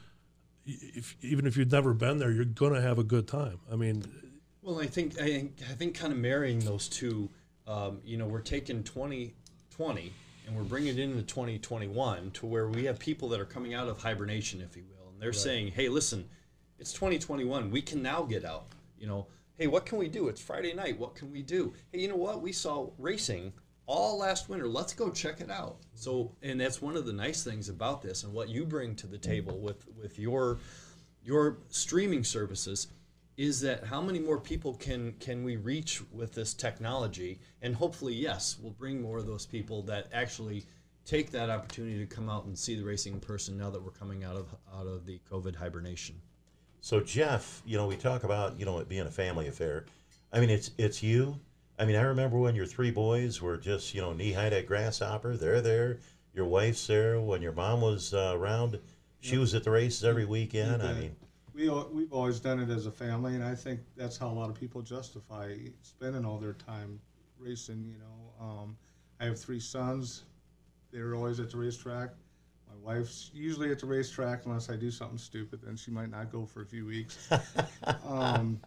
[SPEAKER 5] if, even if you've never been there, you're going to have a good time. I mean,
[SPEAKER 3] Well, I think I think, I think kind of marrying those two, um, you know, we're taking 2020 and we're bringing it into 2021 to where we have people that are coming out of hibernation, if you will, and they're saying, "Hey, listen, it's 2021. We can now get out. You know, hey, what can we do? It's Friday night. What can we do? Hey, you know what? We saw racing." All last winter, let's go check it out. So, and that's one of the nice things about this, and what you bring to the table with with your your streaming services is that how many more people can can we reach with this technology and hopefully yes we'll bring more of those people that actually take that opportunity to come out and see the racing in person now that we're coming out of out of the covid hibernation
[SPEAKER 2] So Jeff, you know, we talk about you know it being a family affair. I mean, it's it's you. I mean, I remember when your three boys were just you know knee high to grasshopper. They're there. Your wife's there. When your mom was uh, around, she was at the races every weekend. I mean,
[SPEAKER 4] we we've always done it as a family, and I think that's how a lot of people justify spending all their time racing. You know, um, I have three sons; they're always at the racetrack. Wife's usually at the racetrack unless I do something stupid. Then she might not go for a few weeks. um,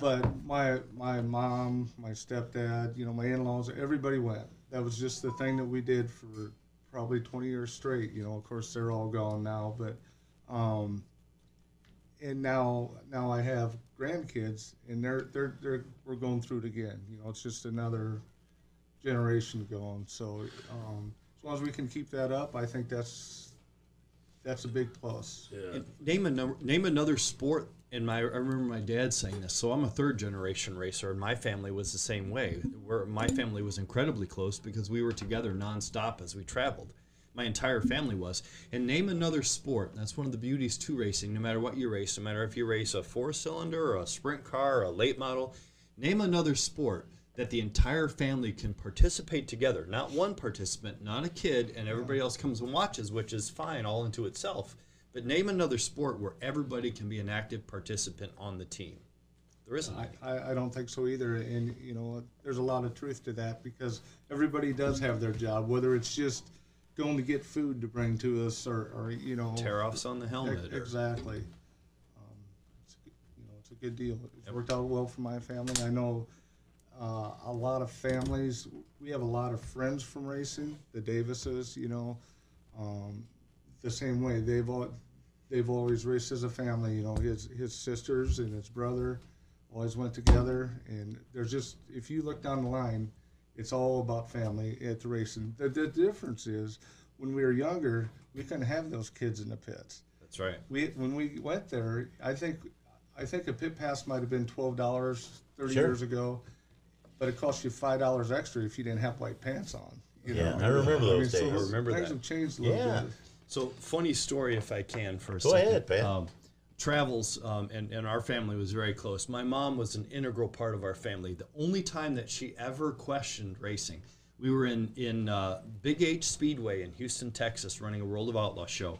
[SPEAKER 4] but my my mom, my stepdad, you know, my in-laws, everybody went. That was just the thing that we did for probably 20 years straight. You know, of course they're all gone now, but um, and now now I have grandkids, and they're they're they're we're going through it again. You know, it's just another generation going. So um, as long as we can keep that up, I think that's that's a big plus.
[SPEAKER 3] And name another name another sport. And my I remember my dad saying this. So I'm a third generation racer, and my family was the same way. Where my family was incredibly close because we were together nonstop as we traveled. My entire family was. And name another sport. That's one of the beauties to racing. No matter what you race, no matter if you race a four cylinder or a sprint car or a late model, name another sport that the entire family can participate together. Not one participant, not a kid, and everybody else comes and watches, which is fine all into itself. But name another sport where everybody can be an active participant on the team. There isn't.
[SPEAKER 4] I. I, I don't think so either. And, you know, there's a lot of truth to that because everybody does have their job, whether it's just going to get food to bring to us or, or you know,
[SPEAKER 3] Tear offs on the helmet. or-
[SPEAKER 4] exactly. Um, it's, you know, it's a good deal. It's worked out well for my family. I know uh, a lot of families, we have a lot of friends from racing, the Davises, you know, um, the same way. They've all, they've always raced as a family. You know, his his sisters and his brother always went together, and there's just if you look down the line, it's all about family at the racing. The, the difference is when we were younger, we couldn't have those kids in the pits.
[SPEAKER 3] That's right.
[SPEAKER 4] We when we went there, I think I think a pit pass might have been twelve dollars thirty
[SPEAKER 2] Sure.
[SPEAKER 4] years ago, but it cost you five dollars extra if you didn't have white pants on. You
[SPEAKER 2] Yeah,
[SPEAKER 4] know?
[SPEAKER 2] I remember those
[SPEAKER 4] so
[SPEAKER 2] days. I
[SPEAKER 3] remember
[SPEAKER 4] things
[SPEAKER 3] that.
[SPEAKER 4] have changed a little
[SPEAKER 2] Yeah.
[SPEAKER 4] bit.
[SPEAKER 3] So funny story, if I can, for a
[SPEAKER 2] Go
[SPEAKER 3] second.
[SPEAKER 2] ahead, Pat.
[SPEAKER 3] Um, travels um, and, and our family was very close. My mom was an integral part of our family. The only time that she ever questioned racing, we were in in uh, Big H Speedway in Houston, Texas, running a World of Outlaw show,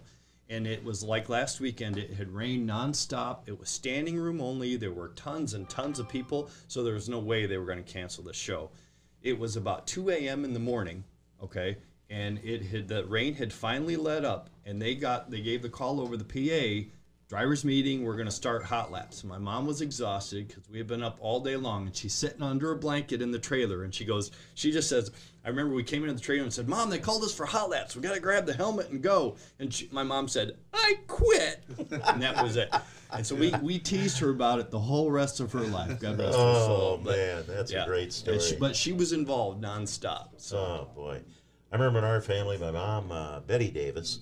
[SPEAKER 3] and it was like last weekend. It had rained nonstop. It was standing room only. There were tons and tons of people, so there was no way they were going to cancel the show. It was about 2 a.m. in the morning, okay, and it had the rain had finally let up, and they got they gave the call over the PA. Drivers meeting. We're going to start hot laps. My mom was exhausted because we had been up all day long, and she's sitting under a blanket in the trailer. And she goes, she just says, "I remember we came into the trailer and said, Mom, they called us for hot laps. We got to grab the helmet and go." And she, my mom said, "I quit," and that was it. And so we we teased her about it the whole rest of her life. God rest her
[SPEAKER 2] Oh
[SPEAKER 3] soul. But-
[SPEAKER 2] man, that's
[SPEAKER 3] yeah.
[SPEAKER 2] a great story.
[SPEAKER 3] she- but she was involved nonstop. So
[SPEAKER 2] Oh boy, I remember in our family, my mom uh, Betty Davis,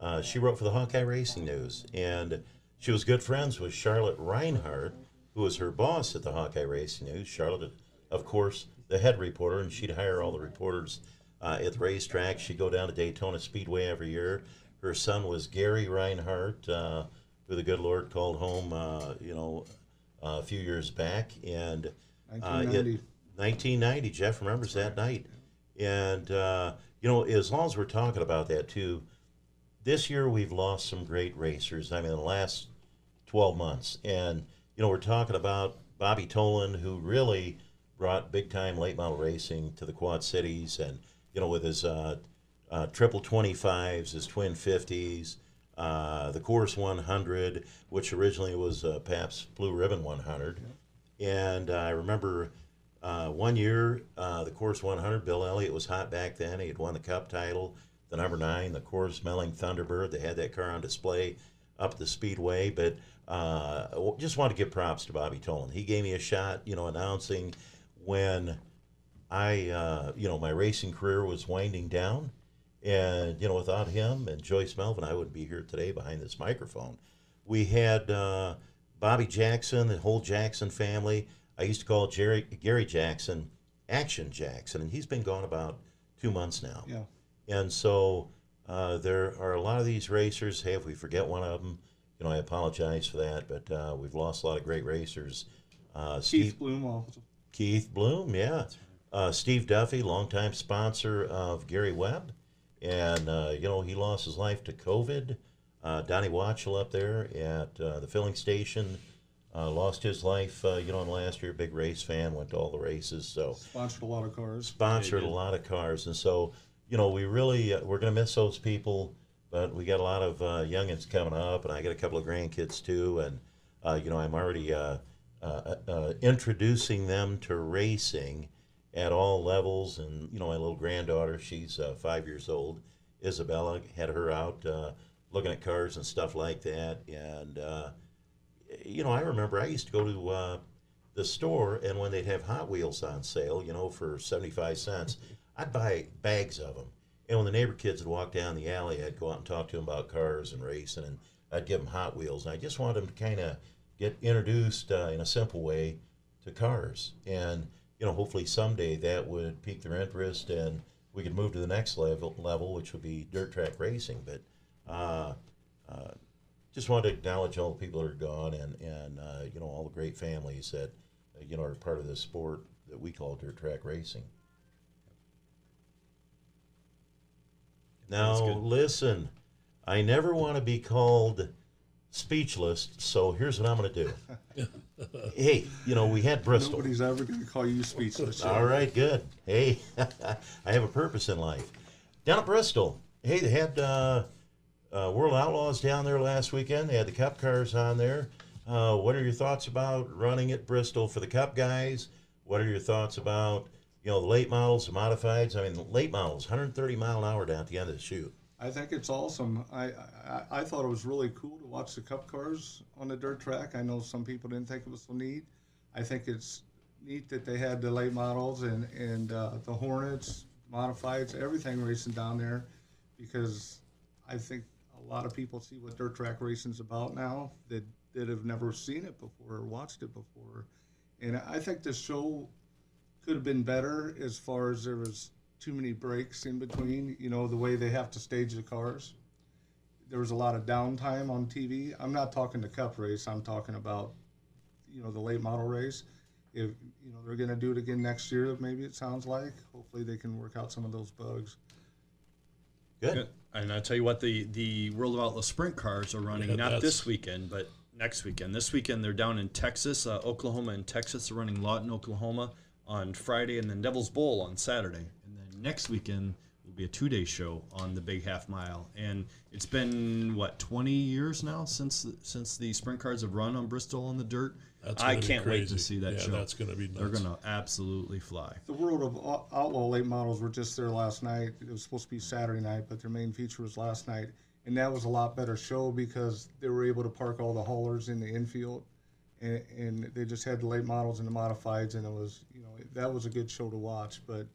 [SPEAKER 2] uh, she wrote for the Hawkeye Racing News, and she was good friends with Charlotte Reinhardt, who was her boss at the Hawkeye Racing News. Charlotte, of course, the head reporter, and she'd hire all the reporters uh, at the racetrack. She'd go down to Daytona Speedway every year. Her son was Gary Reinhardt, uh, who the good Lord called home, uh, you know, a few years back, and uh, it-
[SPEAKER 4] 1990.
[SPEAKER 2] 1990. Jeff remembers that night. And, uh, you know, as long as we're talking about that, too, this year we've lost some great racers. I mean, the last 12 months. And, you know, we're talking about Bobby Tolan, who really brought big time late model racing to the Quad Cities. And, you know, with his uh, uh, triple 25s, his twin 50s, uh, the Coors 100, which originally was uh, Pabst Blue Ribbon 100. And I remember uh, one year, uh, the Coors 100, Bill Elliott was hot back then. He had won the Cup title. The number nine, the Coors Melling Thunderbird. They had that car on display up the Speedway. But uh, just want to give props to Bobby Tolan. He gave me a shot, you know, announcing when I, uh, you know, my racing career was winding down. And, you know, without him and Joyce Melvin, I wouldn't be here today behind this microphone. We had uh, Bobby Jackson, the whole Jackson family. I used to call Jerry, Gary Jackson Action Jackson, and he's been gone about two months now.
[SPEAKER 4] Yeah.
[SPEAKER 2] And so uh, there are a lot of these racers. Hey, if we forget one of them, you know, I apologize for that, but uh, we've lost a lot of great racers. Uh, Steve,
[SPEAKER 4] Keith Bloom also.
[SPEAKER 2] Keith Bloom, yeah. Uh, Steve Duffy, longtime sponsor of Gary Webb. And, uh, you know, he lost his life to COVID. Uh, Donnie Watchell up there at uh, the filling station uh, lost his life, uh, you know, in last year. Big race fan, went to all the races. So
[SPEAKER 4] Sponsored a lot of cars.
[SPEAKER 2] sponsored a lot of cars. And so, you know, we really, uh, we're going to miss those people. but we got a lot of uh, youngins coming up, and I got a couple of grandkids too, and uh, you know I'm already uh, uh, uh, introducing them to racing at all levels, and you know my little granddaughter, she's uh, five years old, Isabella, had her out uh, looking at cars and stuff like that, and uh, you know I remember I used to go to uh, the store, and when they'd have Hot Wheels on sale, you know for seventy five cents, I'd buy bags of them. And when the neighbor kids would walk down the alley, I'd go out and talk to them about cars and racing, and I'd give them Hot Wheels. And I just wanted them to kind of get introduced uh, in a simple way to cars. And, you know, hopefully someday that would pique their interest and we could move to the next level, level which would be dirt track racing. But uh, uh, just wanted to acknowledge all the people that are gone and, and uh, you know, all the great families that, uh, you know, are part of this sport that we call dirt track racing. Now, listen, I never want to be called speechless, so here's what I'm going to do. hey, you know, we had Bristol.
[SPEAKER 4] Nobody's ever going to call you speechless.
[SPEAKER 2] All right, good. Hey, I have a purpose in life. Down at Bristol, hey, they had uh, uh, World Outlaws down there last weekend. They had the Cup cars on there. Uh, what are your thoughts about running at Bristol for the Cup guys? What are your thoughts about you know the late models, the modifieds? I mean, the late models, 130 mile an hour down at the end of the chute.
[SPEAKER 4] I think it's awesome. I, I I thought it was really cool to watch the cup cars on the dirt track. I know some people didn't think it was so neat. I think it's neat that they had the late models and and uh, the Hornets, modifieds, everything racing down there, because I think a lot of people see what dirt track racing's about now that that have never seen it before or watched it before, and I think the show could have been better as far as there was too many breaks in between. You know the way they have to stage the cars. There was a lot of downtime on TV. I'm not talking the Cup race. I'm talking about you know the late model race. If you know they're going to do it again next year, maybe it sounds like. Hopefully they can work out some of those bugs.
[SPEAKER 2] Good.
[SPEAKER 3] Good. And I tell you what, the the World of Outlaw sprint cars are running
[SPEAKER 5] Yeah,
[SPEAKER 3] not this weekend, but next weekend. This weekend they're down in Texas, uh, Oklahoma, and Texas. They're running Lawton, Oklahoma on Friday, and then Devil's Bowl on Saturday. And then next weekend will be a two day show on the Big Half Mile. And it's been what 20 years now since since the sprint cars have run on Bristol on the dirt.
[SPEAKER 5] That's
[SPEAKER 3] I can't wait to see that
[SPEAKER 5] Yeah,
[SPEAKER 3] show.
[SPEAKER 5] that's gonna be
[SPEAKER 3] They're gonna absolutely fly.
[SPEAKER 4] The World of Outlaw late models were just there last night. It was supposed to be Saturday night, but their main feature was last night, and that was a lot better show because they were able to park all the haulers in the infield, and, and they just had the late models and the modifieds, and it was you know that was a good show to watch. But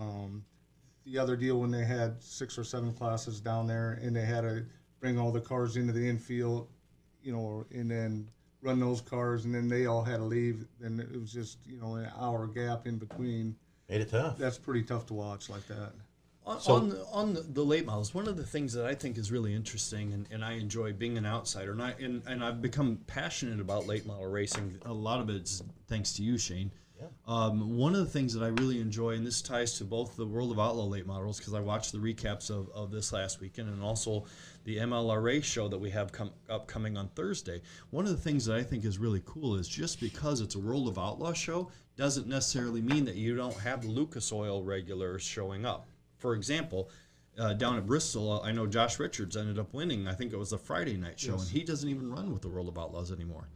[SPEAKER 4] um, the other deal when they had six or seven classes down there, and they had to bring all the cars into the infield, you know, and then run those cars, and then they all had to leave. Then it was just you know an hour gap in between.
[SPEAKER 2] Made it tough.
[SPEAKER 4] That's pretty tough to watch like that.
[SPEAKER 3] On,
[SPEAKER 2] So-
[SPEAKER 3] on, the, on the, the late models, one of the things that I think is really interesting, and, and I enjoy being an outsider, and, I, and, and I've become passionate about late model racing. A lot of it's thanks to you, Shane.
[SPEAKER 2] Yeah.
[SPEAKER 3] Um, one of the things that I really enjoy, and this ties to both the World of Outlaw late models, because I watched the recaps of, of this last weekend, and also the MLRA show that we have come upcoming on Thursday. One of the things that I think is really cool is just because it's a World of Outlaw show doesn't necessarily mean that you don't have the Lucas Oil regulars showing up. For example, uh, down at Bristol, uh, I know Josh Richards ended up winning. I think it was a Friday night show, and he doesn't even run with the World of Outlaws anymore.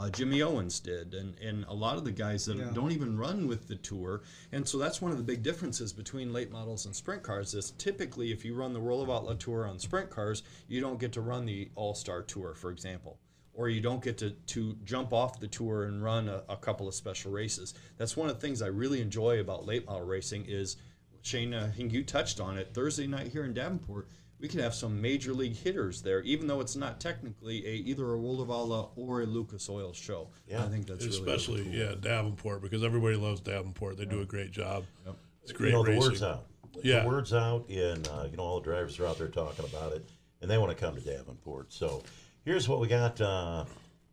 [SPEAKER 3] Uh, Jimmy Owens did, and, and a lot of the guys that
[SPEAKER 4] Yeah.
[SPEAKER 3] don't even run with the tour. And so that's one of the big differences between late models and sprint cars. Is typically if you run the World of Outlaw tour on sprint cars, you don't get to run the All Star tour, for example, or you don't get to, to jump off the tour and run a, a couple of special races. That's one of the things I really enjoy about late model racing is Shane, I think you touched on it Thursday night here in Davenport. We could have some major league hitters there, even though it's not technically a either a World of Outlaw or a Lucas Oil show.
[SPEAKER 2] Yeah.
[SPEAKER 3] I think that's really, really
[SPEAKER 5] Especially,
[SPEAKER 3] cool.
[SPEAKER 5] yeah, Davenport because everybody loves Davenport. They do a great job. It's great
[SPEAKER 2] you know, the word's out.
[SPEAKER 5] Yeah.
[SPEAKER 2] The word's out, and uh, you know all the drivers are out there talking about it, and they want to come to Davenport. So here's what we got. Uh,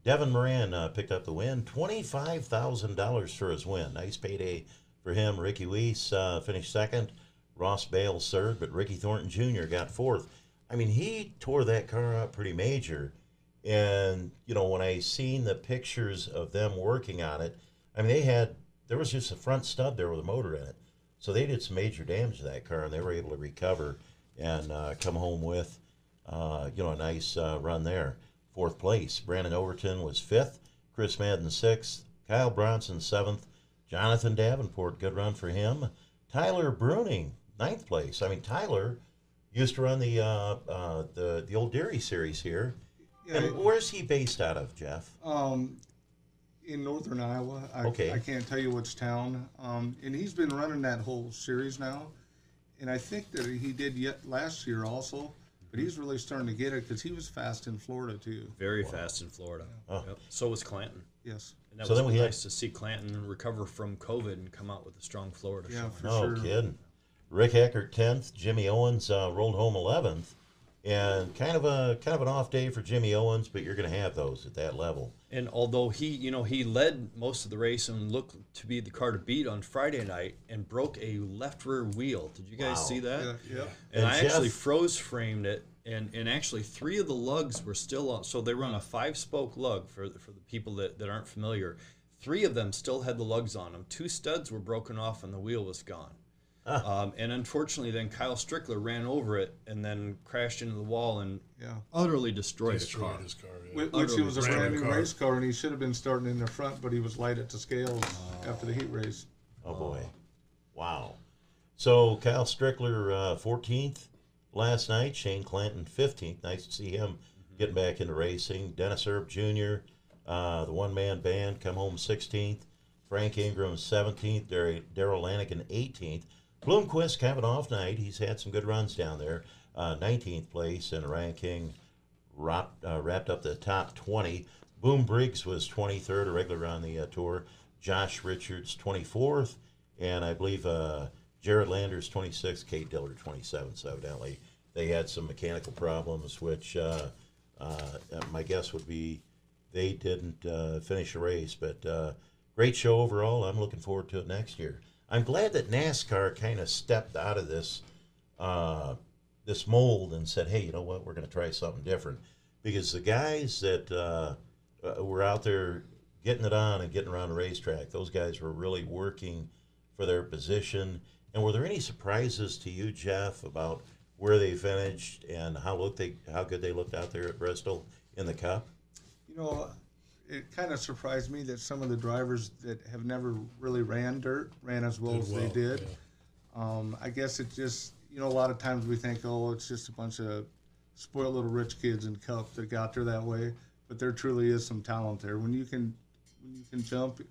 [SPEAKER 2] Devin Moran uh, picked up the win, twenty-five thousand dollars for his win. Nice payday for him. Ricky Weiss uh, finished second. Ross Bailes third, but Ricky Thornton Jr. got fourth. I mean, he tore that car up pretty major. And you know, when I seen the pictures of them working on it, I mean, they had there was just a front stub there with a motor in it, so they did some major damage to that car, and they were able to recover and uh, come home with uh, you know, a nice uh, run there. Fourth place. Brandon Overton was fifth. Chris Madden sixth. Kyle Bronson seventh. Jonathan Davenport, good run for him. Tyler Bruening, ninth place. I mean, Tyler used to run the uh, uh, the the old Deery Series here.
[SPEAKER 4] Yeah,
[SPEAKER 2] and where's he based out of, Jeff?
[SPEAKER 4] Um, in northern Iowa. I,
[SPEAKER 2] Okay.
[SPEAKER 4] I can't tell you which town. Um, and he's been running that whole series now. And I think that he did yet last year also. But he's really starting to get it because he was fast in Florida too.
[SPEAKER 3] Very fast in Florida.
[SPEAKER 2] Oh.
[SPEAKER 3] Yep. So was Clanton.
[SPEAKER 4] Yes.
[SPEAKER 3] And that
[SPEAKER 2] So
[SPEAKER 3] was
[SPEAKER 2] then we had-
[SPEAKER 3] nice to see Clanton recover from COVID and come out with a strong Florida
[SPEAKER 4] Yeah,
[SPEAKER 3] show.
[SPEAKER 4] for
[SPEAKER 2] No
[SPEAKER 4] sure.
[SPEAKER 2] kidding. Rick Eckert tenth. Jimmy Owens uh, rolled home eleventh, and kind of a kind of an off day for Jimmy Owens. But you're going to have those at that level.
[SPEAKER 3] And although he, you know, he led most of the race and looked to be the car to beat on Friday night and broke a left rear wheel. Did you guys
[SPEAKER 2] Wow.
[SPEAKER 3] see that?
[SPEAKER 4] Yeah, yeah.
[SPEAKER 3] And,
[SPEAKER 2] And
[SPEAKER 3] I actually froze framed it, and, and actually three of the lugs were still on. So they run a five spoke lug for the, for the people that, that aren't familiar. Three of them still had the lugs on them. Two studs were broken off, and the wheel was gone. Um, and unfortunately, then Kyle Strickler ran over it and then crashed into the wall and
[SPEAKER 4] Yeah.
[SPEAKER 3] utterly destroyed, a
[SPEAKER 5] Destroyed
[SPEAKER 3] car.
[SPEAKER 5] his car. yeah.
[SPEAKER 4] Which, which he was a
[SPEAKER 5] Utterly
[SPEAKER 4] brand new
[SPEAKER 5] destroyed car.
[SPEAKER 4] race car, and he should have been starting in the front, but he was light at the scales after the heat race.
[SPEAKER 2] Oh boy, wow. So Kyle Strickler uh, fourteenth last night. Shane Clanton fifteenth. Nice to see him getting back into racing. Dennis Erb Jr. Uh, the one man band come home sixteenth. Frank Ingram seventeenth. Darrell Lanigan eighteenth. Of an off night. He's had some good runs down there. Uh, Nineteenth place and ranking wrapped, uh, wrapped up the top 20. Boom Briggs was 23rd, a regular on the uh, tour. Josh Richards 24th, and I believe uh, Jared Landers 26th, Cade Dillard 27th. So evidently they had some mechanical problems, which uh, uh, my guess would be they didn't finish the race. But great show overall. I'm looking forward to it next year. I'm glad that NASCAR kind of stepped out of this uh, this mold and said, "Hey, you know what? We're going to try something different." Because the guys that uh, uh, were out there getting it on and getting around the racetrack, those guys were really working for their position. And were there any surprises to you, Jeff, about where they finished and how look they how good they looked out there at Bristol in the Cup?
[SPEAKER 4] You know, it kind of surprised me that some of the drivers that have never really ran dirt ran as well
[SPEAKER 5] Did
[SPEAKER 4] as
[SPEAKER 5] well,
[SPEAKER 4] they did.
[SPEAKER 5] yeah.
[SPEAKER 4] Um, I guess it just, you know, a lot of times we think, oh, it's just a bunch of spoiled little rich kids in Cup that got there that way. But there truly is some talent there. When you can, when you can jump,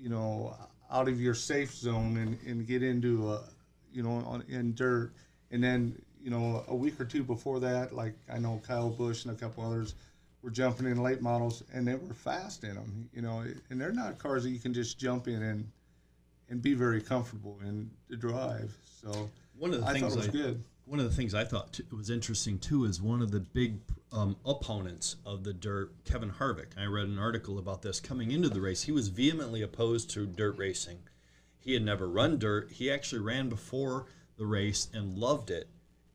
[SPEAKER 4] you know, out of your safe zone and, and get into, a, you know, on, in dirt, and then, you know, a week or two before that, like I know Kyle Busch and a couple others were jumping in late models, and they were fast in them, you know, and they're not cars that you can just jump in and and be very comfortable in to drive. So
[SPEAKER 3] One of the
[SPEAKER 4] I
[SPEAKER 3] things
[SPEAKER 4] was
[SPEAKER 3] I-
[SPEAKER 4] good.
[SPEAKER 3] One of the things I thought t- was interesting too is one of the big um, opponents of the dirt, Kevin Harvick. I read an article about this coming into the race. He was vehemently opposed to dirt racing. He had never run dirt. He actually ran before the race and loved it,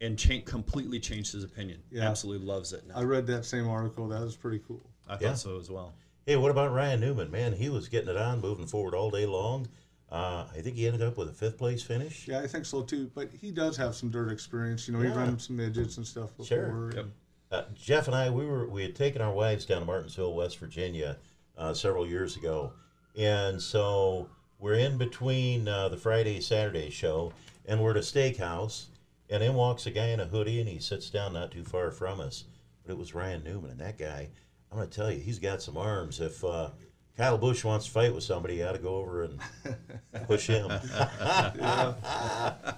[SPEAKER 3] and cha- completely changed his opinion.
[SPEAKER 4] Yeah.
[SPEAKER 3] Absolutely loves it now.
[SPEAKER 4] I read that same article. That was pretty cool.
[SPEAKER 3] I thought
[SPEAKER 2] Yeah.
[SPEAKER 3] so as well.
[SPEAKER 2] Hey, what about Ryan Newman? Man, he was getting it on, moving forward all day long. Uh, I think he ended up with a fifth place finish.
[SPEAKER 4] Yeah, I think so too. But he does have some dirt experience. You know,
[SPEAKER 2] Yeah.
[SPEAKER 4] he ran some midgets and stuff before.
[SPEAKER 2] Sure.
[SPEAKER 3] Yep.
[SPEAKER 2] Uh, Jeff and I, we were we had taken our wives down to Martinsville, West Virginia, uh, several years ago, and so we're in between uh, the Friday Saturday show, and we're at a steakhouse, and in walks a guy in a hoodie, and he sits down not too far from us, but it was Ryan Newman, and that guy, I'm going to tell you, he's got some arms. If uh, Kyle Busch wants to fight with somebody, you ought to go over and push him. but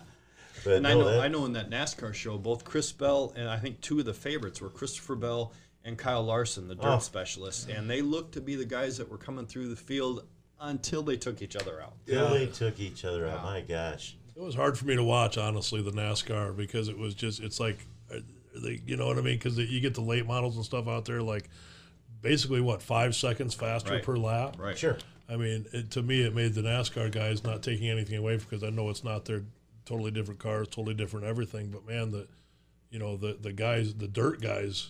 [SPEAKER 3] And I know,
[SPEAKER 2] that-
[SPEAKER 3] I know in that NASCAR show, both Chris Bell and I think two of the favorites were Christopher Bell and Kyle Larson, the dirt
[SPEAKER 2] Oh.
[SPEAKER 3] specialists, and they looked to be the guys that were coming through the field until they took each other out.
[SPEAKER 2] till they took each other out. My gosh.
[SPEAKER 5] It was hard for me to watch, honestly, the NASCAR because it was just, it's like, uh, they, you know what I mean? Because you get the late models and stuff out there, like basically what five seconds faster
[SPEAKER 3] Right.
[SPEAKER 5] per lap.
[SPEAKER 3] Right.
[SPEAKER 2] Sure.
[SPEAKER 5] I mean, it, to me, it made the NASCAR guys not taking anything away because I know it's not their totally different cars, totally different everything. But man, the, you know, the the guys, the dirt guys,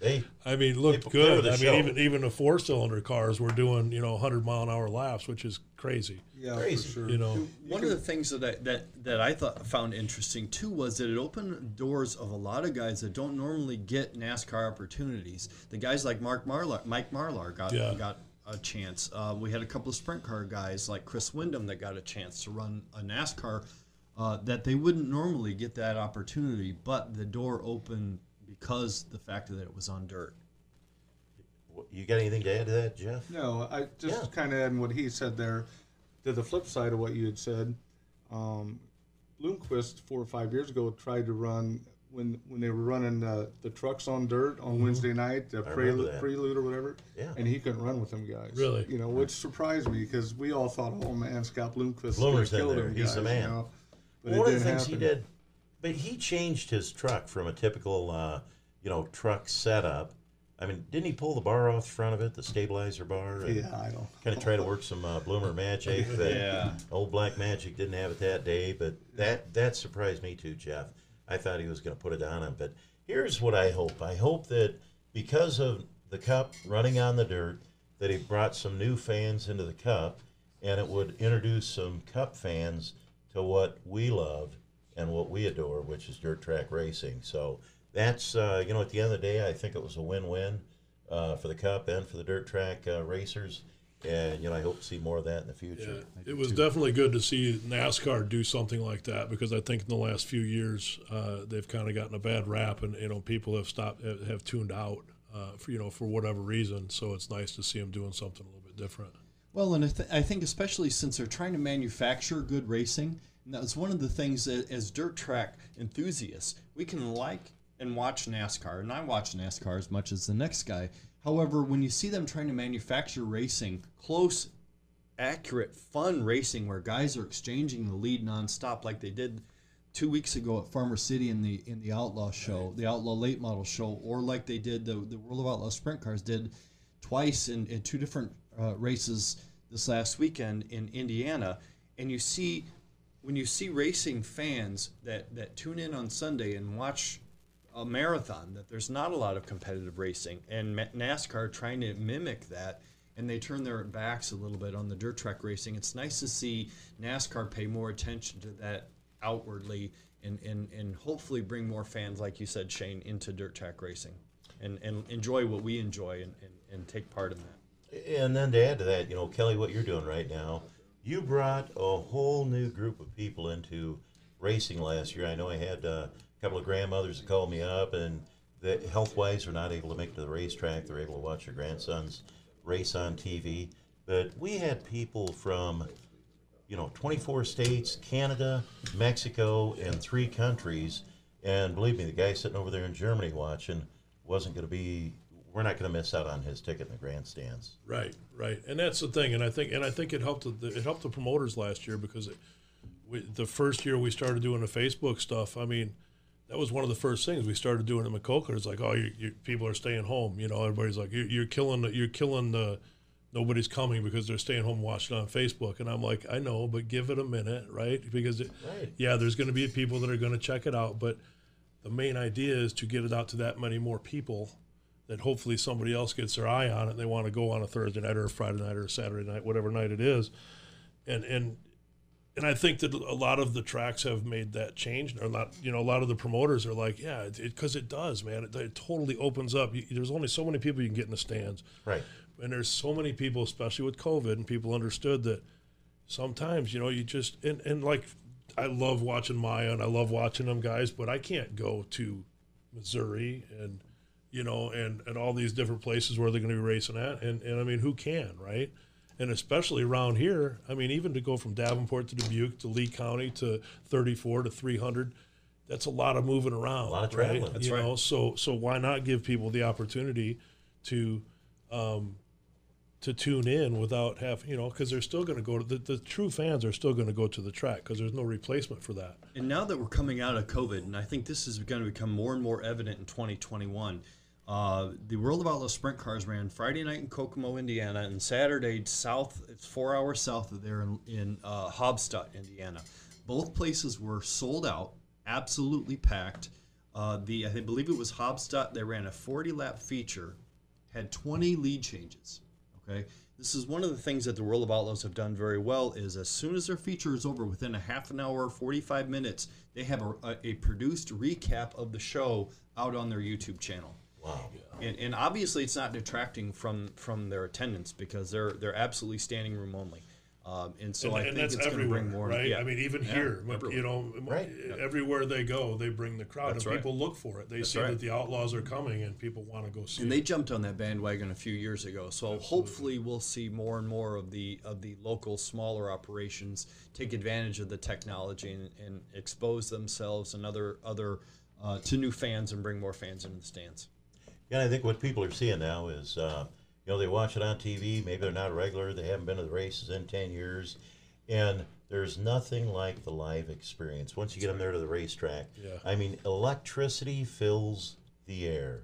[SPEAKER 2] They
[SPEAKER 5] I mean, looked
[SPEAKER 2] They- they
[SPEAKER 5] good.
[SPEAKER 2] the
[SPEAKER 5] I
[SPEAKER 2] show.
[SPEAKER 5] mean, even even the four cylinder cars were doing you know 100 mile an hour laps, which is crazy.
[SPEAKER 4] Yeah,
[SPEAKER 2] Crazy.
[SPEAKER 4] for sure.
[SPEAKER 5] You know,
[SPEAKER 3] One of the things that I, that that I thought found interesting too was that it opened doors of a lot of guys that don't normally get NASCAR opportunities. The guys like Mark Marlar, Mike Marlar got
[SPEAKER 5] Yeah.
[SPEAKER 3] got a chance. Uh, we had a couple of sprint car guys like Chris Windom that got a chance to run a NASCAR uh, that they wouldn't normally get that opportunity, but the door opened because the fact that it was on dirt.
[SPEAKER 2] you got anything to add to that, Jeff?
[SPEAKER 4] No, I just
[SPEAKER 2] Yeah.
[SPEAKER 4] kind of adding what he said there to the flip side of what you had said. Um, Bloomquist four or five years ago tried to run when when they were running uh, the trucks on dirt on Wednesday night, the
[SPEAKER 2] Mm-hmm. I remember
[SPEAKER 4] prelude, prelude or whatever.
[SPEAKER 2] Yeah.
[SPEAKER 4] And he couldn't run with them guys.
[SPEAKER 5] Really?
[SPEAKER 4] You know, which surprised me because we all thought, oh man, Scott Bloomquist
[SPEAKER 2] Bloomer's
[SPEAKER 4] gonna
[SPEAKER 2] there. He's
[SPEAKER 4] guys.
[SPEAKER 2] the man.
[SPEAKER 4] You know? But
[SPEAKER 2] Well, one of the
[SPEAKER 4] didn't
[SPEAKER 2] things he did, but he changed his truck from a typical, uh, you know, truck setup. I mean, didn't he pull the bar off the front of it, the stabilizer bar? and
[SPEAKER 4] Yeah, I don't.
[SPEAKER 2] Kind of try to work some uh, bloomer magic. That
[SPEAKER 3] Yeah.
[SPEAKER 2] Old Black Magic didn't have it that day, but that that surprised me too, Jeff. I thought he was going to put it on him, but here's what I hope. I hope that because of the cup running on the dirt, that he brought some new fans into the cup, and it would introduce some cup fans to what we love and what we adore, which is dirt track racing. So that's uh, you know, at the end of the day, I think it was a win-win uh, for the cup and for the dirt track uh, racers. And you know, I hope to see more of that in the future.
[SPEAKER 5] it was definitely good to see NASCAR do something like that because I think in the last few years uh, they've kind of gotten a bad rap, and you know people have stopped have, have tuned out uh, for you know for whatever reason. So it's nice to see them doing something a little bit different.
[SPEAKER 3] Well, and I, th- I think especially since they're trying to manufacture good racing, and that's one of the things that as dirt track enthusiasts, we can like and watch NASCAR, and I watch NASCAR as much as the next guy. However, when you see them trying to manufacture racing, close, accurate, fun racing where guys are exchanging the lead nonstop like they did two weeks ago at Farmer City in the in the Outlaw show, the Outlaw Late Model show, or like they did the the World of Outlaw Sprint Cars did twice in, in two different uh, races this last weekend in Indiana, and you see when you see racing fans that that tune in on Sunday and watch a marathon that there's not a lot of competitive racing and NASCAR trying to mimic that and they turn their backs a little bit on the dirt track racing it's nice to see NASCAR pay more attention to that outwardly and, and, and hopefully bring more fans like you said Shane into dirt track racing and, and enjoy what we enjoy and, and, and take part in that.
[SPEAKER 2] And then to add to that, you know, Kelly, what you're doing right now, you brought a whole new group of people into racing last year. I know I had uh, a couple of grandmothers that called me up, and that health wise are not able to make it to the racetrack. They're able to watch their grandsons race on TV. But we had people from, you know, 24 states, Canada, Mexico, and three countries. And believe me, the guy sitting over there in Germany watching wasn't going to be. We're not going to miss out on his ticket in the grandstands.
[SPEAKER 5] Right, right, and that's the thing, and I think, and I think it helped the, it helped the promoters last year because it, we, the first year we started doing the Facebook stuff. I mean, that was one of the first things we started doing in Maquoketa. It's like, oh, you, you, people are staying home. You know, everybody's like, you're, you're killing, the, you're killing the, nobody's coming because they're staying home watching on Facebook. And I'm like, I know, but give it a minute, right? Because it,
[SPEAKER 2] Right.
[SPEAKER 5] yeah, there's going to be people that are going to check it out, but the main idea is to get it out to that many more people that hopefully somebody else gets their eye on it and they want to go on a Thursday night or a Friday night or a Saturday night, whatever night it is. And and and I think that a lot of the tracks have made that change. Or not, you know, a lot of the promoters are like, yeah, because it, it, does, man. It, it totally opens up. You, there's only so many people you can get in the stands,
[SPEAKER 2] Right.
[SPEAKER 5] and there's so many people, especially with COVID, and people understood that sometimes, you know, you just and and like I love watching Maya and I love watching them guys, but I can't go to Missouri and you know and and all these different places where they're going to be racing at, and and I mean, who can, right? And especially around here, I mean, even to go from Davenport to Dubuque to Lee County to 34 to 300, that's a lot of moving around.
[SPEAKER 2] A lot of
[SPEAKER 5] right?
[SPEAKER 2] traveling. That's
[SPEAKER 5] you
[SPEAKER 3] right.
[SPEAKER 5] know, so so why not give people the opportunity to um, to tune in without having you know because they're still going to go to the, the true fans are still going to go to the track because there's no replacement for that.
[SPEAKER 3] And now that we're coming out of COVID, and I think this is going to become more and more evident in 2021, uh, the World of Outlaws Sprint Cars ran Friday night in Kokomo, Indiana, and Saturday south. It's four hours south of there in, in uh, Haubstadt, Indiana. Both places were sold out, absolutely packed. Uh, the I believe it was Haubstadt. They ran a 40 lap feature, had 20 lead changes. Okay, this is one of the things that the World of Outlaws have done very well. Is as soon as their feature is over, within a half an hour, 45 minutes, they have a, a, a produced recap of the show out on their YouTube channel.
[SPEAKER 2] Wow.
[SPEAKER 3] And, and obviously, it's not detracting from from their attendance because they're they're absolutely standing room only. Um, and so
[SPEAKER 5] and,
[SPEAKER 3] I
[SPEAKER 5] and
[SPEAKER 3] think
[SPEAKER 5] that's
[SPEAKER 3] it's going to bring more.
[SPEAKER 5] right?
[SPEAKER 3] Yeah.
[SPEAKER 5] I mean, even
[SPEAKER 3] Yeah,
[SPEAKER 5] here,
[SPEAKER 3] everywhere.
[SPEAKER 5] you know,
[SPEAKER 2] Right.
[SPEAKER 5] everywhere they go, they bring the crowd,
[SPEAKER 3] That's
[SPEAKER 5] and
[SPEAKER 3] right.
[SPEAKER 5] people look for it. They see
[SPEAKER 3] right.
[SPEAKER 5] that the Outlaws are coming, and people want to go see.
[SPEAKER 3] and
[SPEAKER 5] it.
[SPEAKER 3] they jumped on that bandwagon a few years ago. So hopefully we'll see more and more of the of the local smaller operations take advantage of the technology and, and expose themselves and other other uh, to new fans and bring more fans into the stands.
[SPEAKER 2] Yeah, I think what people are seeing now is, uh, you know, they watch it on TV. Maybe they're not a regular. They haven't been to the races in 10 years. And there's nothing like the live experience. Once you get them there to the racetrack,
[SPEAKER 5] Yeah.
[SPEAKER 2] I mean, electricity fills the air,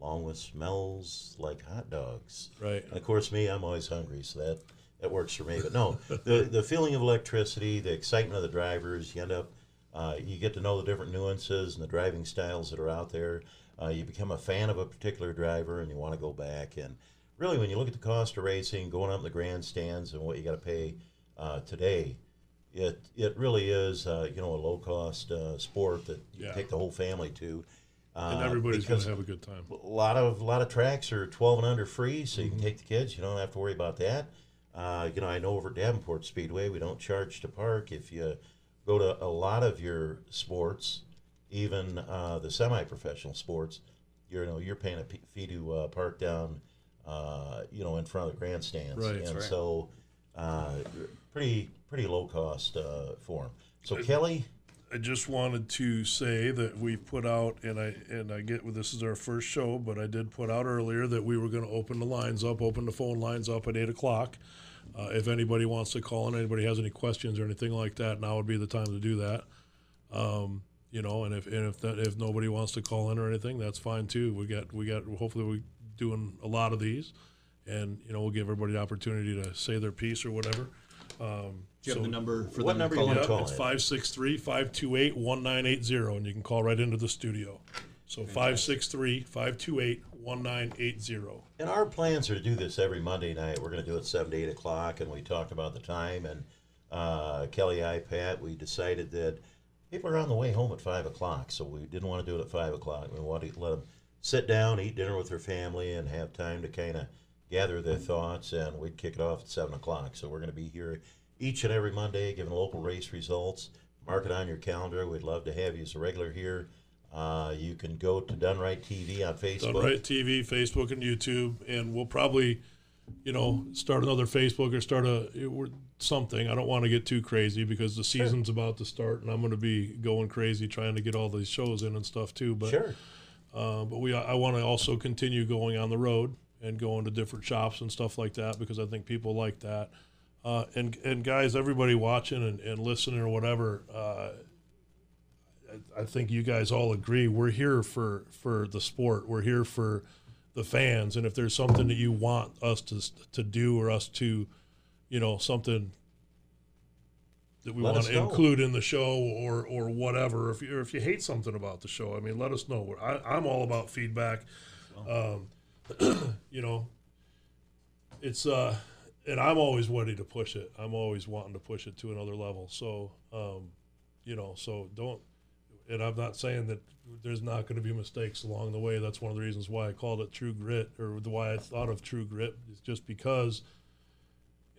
[SPEAKER 2] along with smells like hot dogs.
[SPEAKER 5] Right.
[SPEAKER 2] And of course, me, I'm always hungry, so that, that works for me. But no, the, the feeling of electricity, the excitement of the drivers, you end up, uh, you get to know the different nuances and the driving styles that are out there. Uh, you become a fan of a particular driver and you want to go back. And really, when you look at the cost of racing, going up in the grandstands and what you got to pay uh, today, it it really is uh, you know a low cost uh, sport that you
[SPEAKER 5] Yeah.
[SPEAKER 2] take the whole family to. Uh,
[SPEAKER 5] and everybody's going to have a good time.
[SPEAKER 2] a lot of a lot of tracks are 12 and under free, so you
[SPEAKER 5] Mm-hmm.
[SPEAKER 2] can take the kids. You don't have to worry about that. Uh, you know, I know over at Davenport Speedway, we don't charge to park. If you go to a lot of your sports, even uh, the semi-professional sports, you're, know you're paying a fee to uh, park down, uh, you know, in front of the grandstands,
[SPEAKER 5] Right.
[SPEAKER 2] and
[SPEAKER 3] right.
[SPEAKER 2] so uh, pretty pretty low cost uh, for 'em. So Kelly,
[SPEAKER 5] I just wanted to say that we put out, and I and I get this is our first show, but I did put out earlier that we were going to open the lines up, open the phone lines up at eight o'clock. Uh, if anybody wants to call in, anybody has any questions or anything like that, now would be the time to do that. Um, you know, and if and if that, if nobody wants to call in or anything, that's fine too. We got we got hopefully we doing a lot of these, and you know we'll give everybody the opportunity to say their piece or whatever. Um,
[SPEAKER 3] Do you have the number for
[SPEAKER 2] What
[SPEAKER 3] them
[SPEAKER 2] number
[SPEAKER 3] to
[SPEAKER 2] you
[SPEAKER 3] call
[SPEAKER 2] wanna call
[SPEAKER 5] it's
[SPEAKER 2] it.
[SPEAKER 5] 563 528 1980, and you can call right into the studio. So 563 528 1980.
[SPEAKER 2] And our plans are to do this every Monday night. We're going to do it seven to eight o'clock, and we talked about the time. And uh, Kelly, I, Pat, we decided that people are on the way home at five o'clock, so we didn't want to do it at five o'clock. We wanted to let them sit down, eat dinner with their family, and have time to kind of gather their thoughts. And we'd kick it off at seven o'clock. So we're going to be here each and every Monday, giving local race results. Mark it on your calendar. We'd love to have you as a regular here. Uh, you can go to Done Right TV on Facebook.
[SPEAKER 5] Done Right TV, Facebook, and YouTube, and we'll probably, you know, start another Facebook or start a something. I don't want to get too crazy because the season's about to start, and I'm going to be going crazy trying to get all these shows in and stuff too. But
[SPEAKER 2] Sure.
[SPEAKER 5] Uh, but we, I want to also continue going on the road and going to different shops and stuff like that because I think people like that. Uh, and and guys, everybody watching and, and listening or whatever, uh, I, I think you guys all agree we're here for for the sport. We're here for the fans, and if there's something that you want us to to do or us to, you know, something that we
[SPEAKER 2] Let
[SPEAKER 5] want to
[SPEAKER 2] know.
[SPEAKER 5] include in the show or or whatever. If you if you hate something about the show, I mean, let us know. I, I'm all about feedback. Um, you know, it's uh, and I'm always ready to push it. I'm always wanting to push it to another level. So, um, you know, so don't. And I'm not saying that there's not going to be mistakes along the way. That's one of the reasons why I called it True Grit, or why I thought of True Grit is just because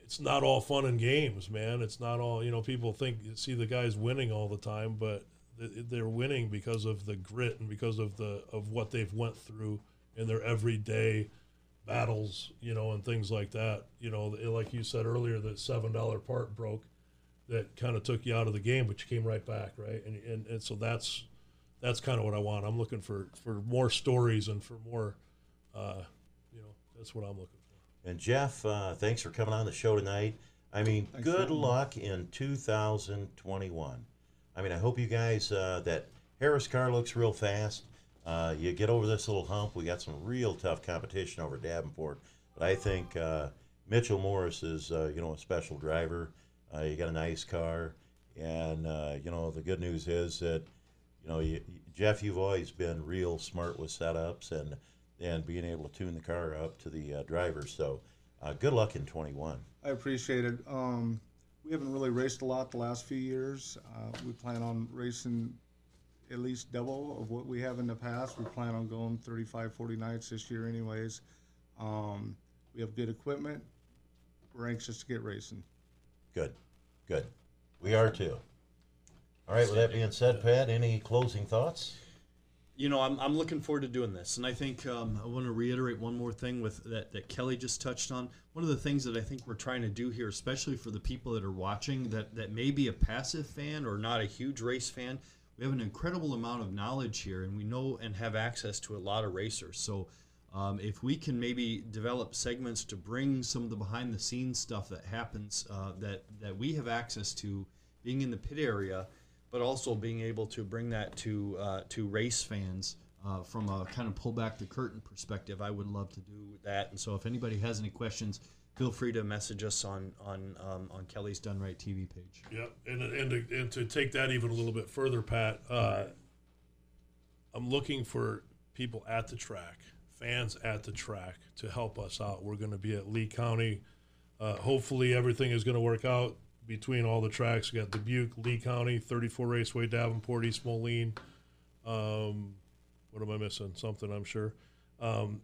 [SPEAKER 5] it's not all fun and games, man. It's not all you know. People think see the guys winning all the time, but they're winning because of the grit and because of the of what they've went through in their everyday battles, you know, and things like that. You know, like you said earlier, that seven dollar part broke, that kind of took you out of the game, but you came right back, right? And and, and so that's that's kind of what I want. I'm looking for for more stories and for more, uh, you know, that's what I'm looking for.
[SPEAKER 2] And Jeff, uh, thanks for coming on the show tonight. I mean,
[SPEAKER 4] Thanks
[SPEAKER 2] good
[SPEAKER 4] for having me.
[SPEAKER 2] luck in 2021. I mean, I hope you guys, uh, that Harris car looks real fast. Uh, you get over this little hump. We got some real tough competition over Davenport. But I think uh, Mitchell Morris is, uh, you know, a special driver. Uh, you got a nice car. And, uh, you know, the good news is that you know, you, Jeff, you've always been real smart with setups and and being able to tune the car up to the uh, driver. So, uh, good luck in 21.
[SPEAKER 4] I appreciate it. Um, we haven't really raced a lot the last few years. Uh, we plan on racing at least double of what we have in the past. We plan on going 35, 40 nights this year, anyways. Um, we have good equipment. We're anxious to get racing.
[SPEAKER 2] Good, good. We are too. All right. With that being said, Pat, any closing thoughts?
[SPEAKER 3] you know, I'm, I'm looking forward to doing this, and I think um, I want to reiterate one more thing with that that Kelly just touched on. One of the things that I think we're trying to do here, especially for the people that are watching, that that may be a passive fan or not a huge race fan, we have an incredible amount of knowledge here, and we know and have access to a lot of racers. So. Um, if we can maybe develop segments to bring some of the behind the scenes stuff that happens uh, that that we have access to, being in the pit area, but also being able to bring that to uh, to race fans uh, from a kind of pull back the curtain perspective. I would love to do that. And so, if anybody has any questions, feel free to message us on on um, on Kelly's Done Right TV page.
[SPEAKER 5] Yeah, and and to, and to take that even a little bit further, Pat, uh, I'm looking for people at the track, fans at the track, to help us out. We're going to be at Lee County. Uh, hopefully, everything is going to work out between all the tracks. We got Dubuque, Lee County, 34 Raceway, Davenport, East Moline. Um, what am I missing? Something, I'm sure. Um,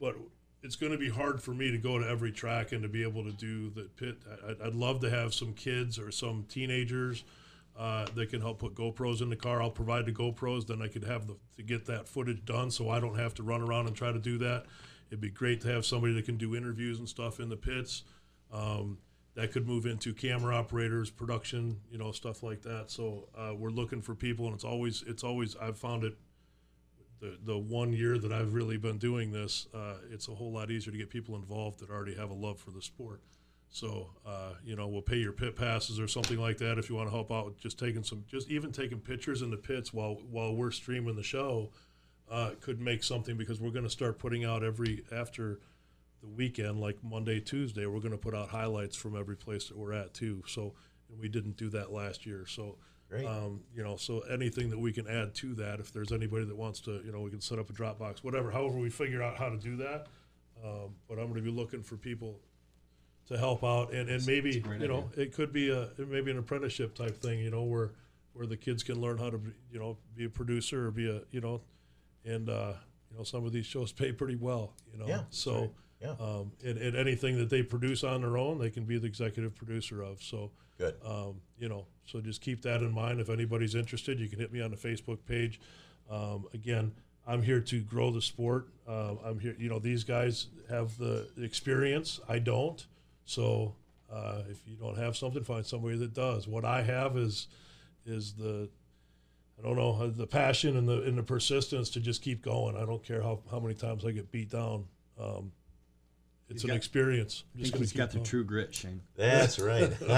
[SPEAKER 5] but it's going to be hard for me to go to every track and to be able to do the pit. I, I'd love to have some kids or some teenagers uh, that can help put GoPros in the car. I'll provide the GoPros, then I could have the to get that footage done, so I don't have to run around and try to do that. It'd be great to have somebody that can do interviews and stuff in the pits. Um, that could move into camera operators, production, you know, stuff like that. So uh, we're looking for people, and it's always it's always I've found it the the one year that I've really been doing this, uh, it's a whole lot easier to get people involved that already have a love for the sport. So uh, you know, we'll pay your pit passes or something like that if you want to help out with just taking some, just even taking pictures in the pits while while we're streaming the show. Uh, could make something because we're going to start putting out every after the weekend, like Monday, Tuesday, we're going to put out highlights from every place that we're at too. So and we didn't do that last year. So um, you know, so anything that we can add to that, if there's anybody that wants to, you know, we can set up a Dropbox, whatever. However, we figure out how to do that. Um, but I'm going to be looking for people to help out, and, and maybe
[SPEAKER 3] great
[SPEAKER 5] you know, it could be a it may be an apprenticeship type thing, you know, where where the kids can learn how to, be, you know, be a producer or be a, you know, and uh, you know, some of these shows pay pretty well, you know.
[SPEAKER 2] Yeah,
[SPEAKER 5] So.
[SPEAKER 2] right. Yeah.
[SPEAKER 5] Um, and, and anything that they produce on their own, they can be the executive producer of. So,
[SPEAKER 2] Good.
[SPEAKER 5] um, you know, so just keep that in mind. If anybody's interested, you can hit me on the Facebook page. Um, again, I'm here to grow the sport. Um, I'm here, you know, these guys have the experience. I don't. So uh, if you don't have something, find somebody that does. What I have is is the I don't know the passion and the and the persistence to just keep going. I don't care how, how many times I get beat down. Um, it's
[SPEAKER 3] He's
[SPEAKER 5] an
[SPEAKER 3] got-
[SPEAKER 5] experience. I'm just
[SPEAKER 3] think
[SPEAKER 5] gonna
[SPEAKER 3] got the
[SPEAKER 5] going.
[SPEAKER 3] true grit, Shane.
[SPEAKER 2] That's right.
[SPEAKER 3] Did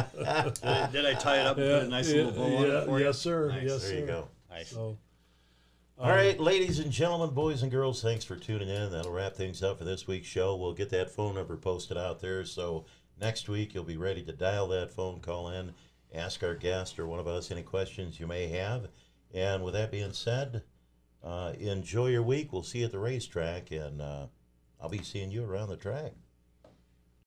[SPEAKER 3] I, tie it up and put a nice little bow on it for you?
[SPEAKER 5] yes, sir.
[SPEAKER 3] Nice.
[SPEAKER 5] Yes,
[SPEAKER 2] there
[SPEAKER 5] sir.
[SPEAKER 2] you go.
[SPEAKER 3] Nice.
[SPEAKER 5] So,
[SPEAKER 2] All right, ladies and gentlemen, boys and girls, thanks for tuning in. That'll wrap things up for this week's show. We'll get that phone number posted out there. So next week, you'll be ready to dial that phone, call in, ask our guest or one of us any questions you may have. And with that being said, uh, enjoy your week. We'll see you at the racetrack, and uh, I'll be seeing you around the track.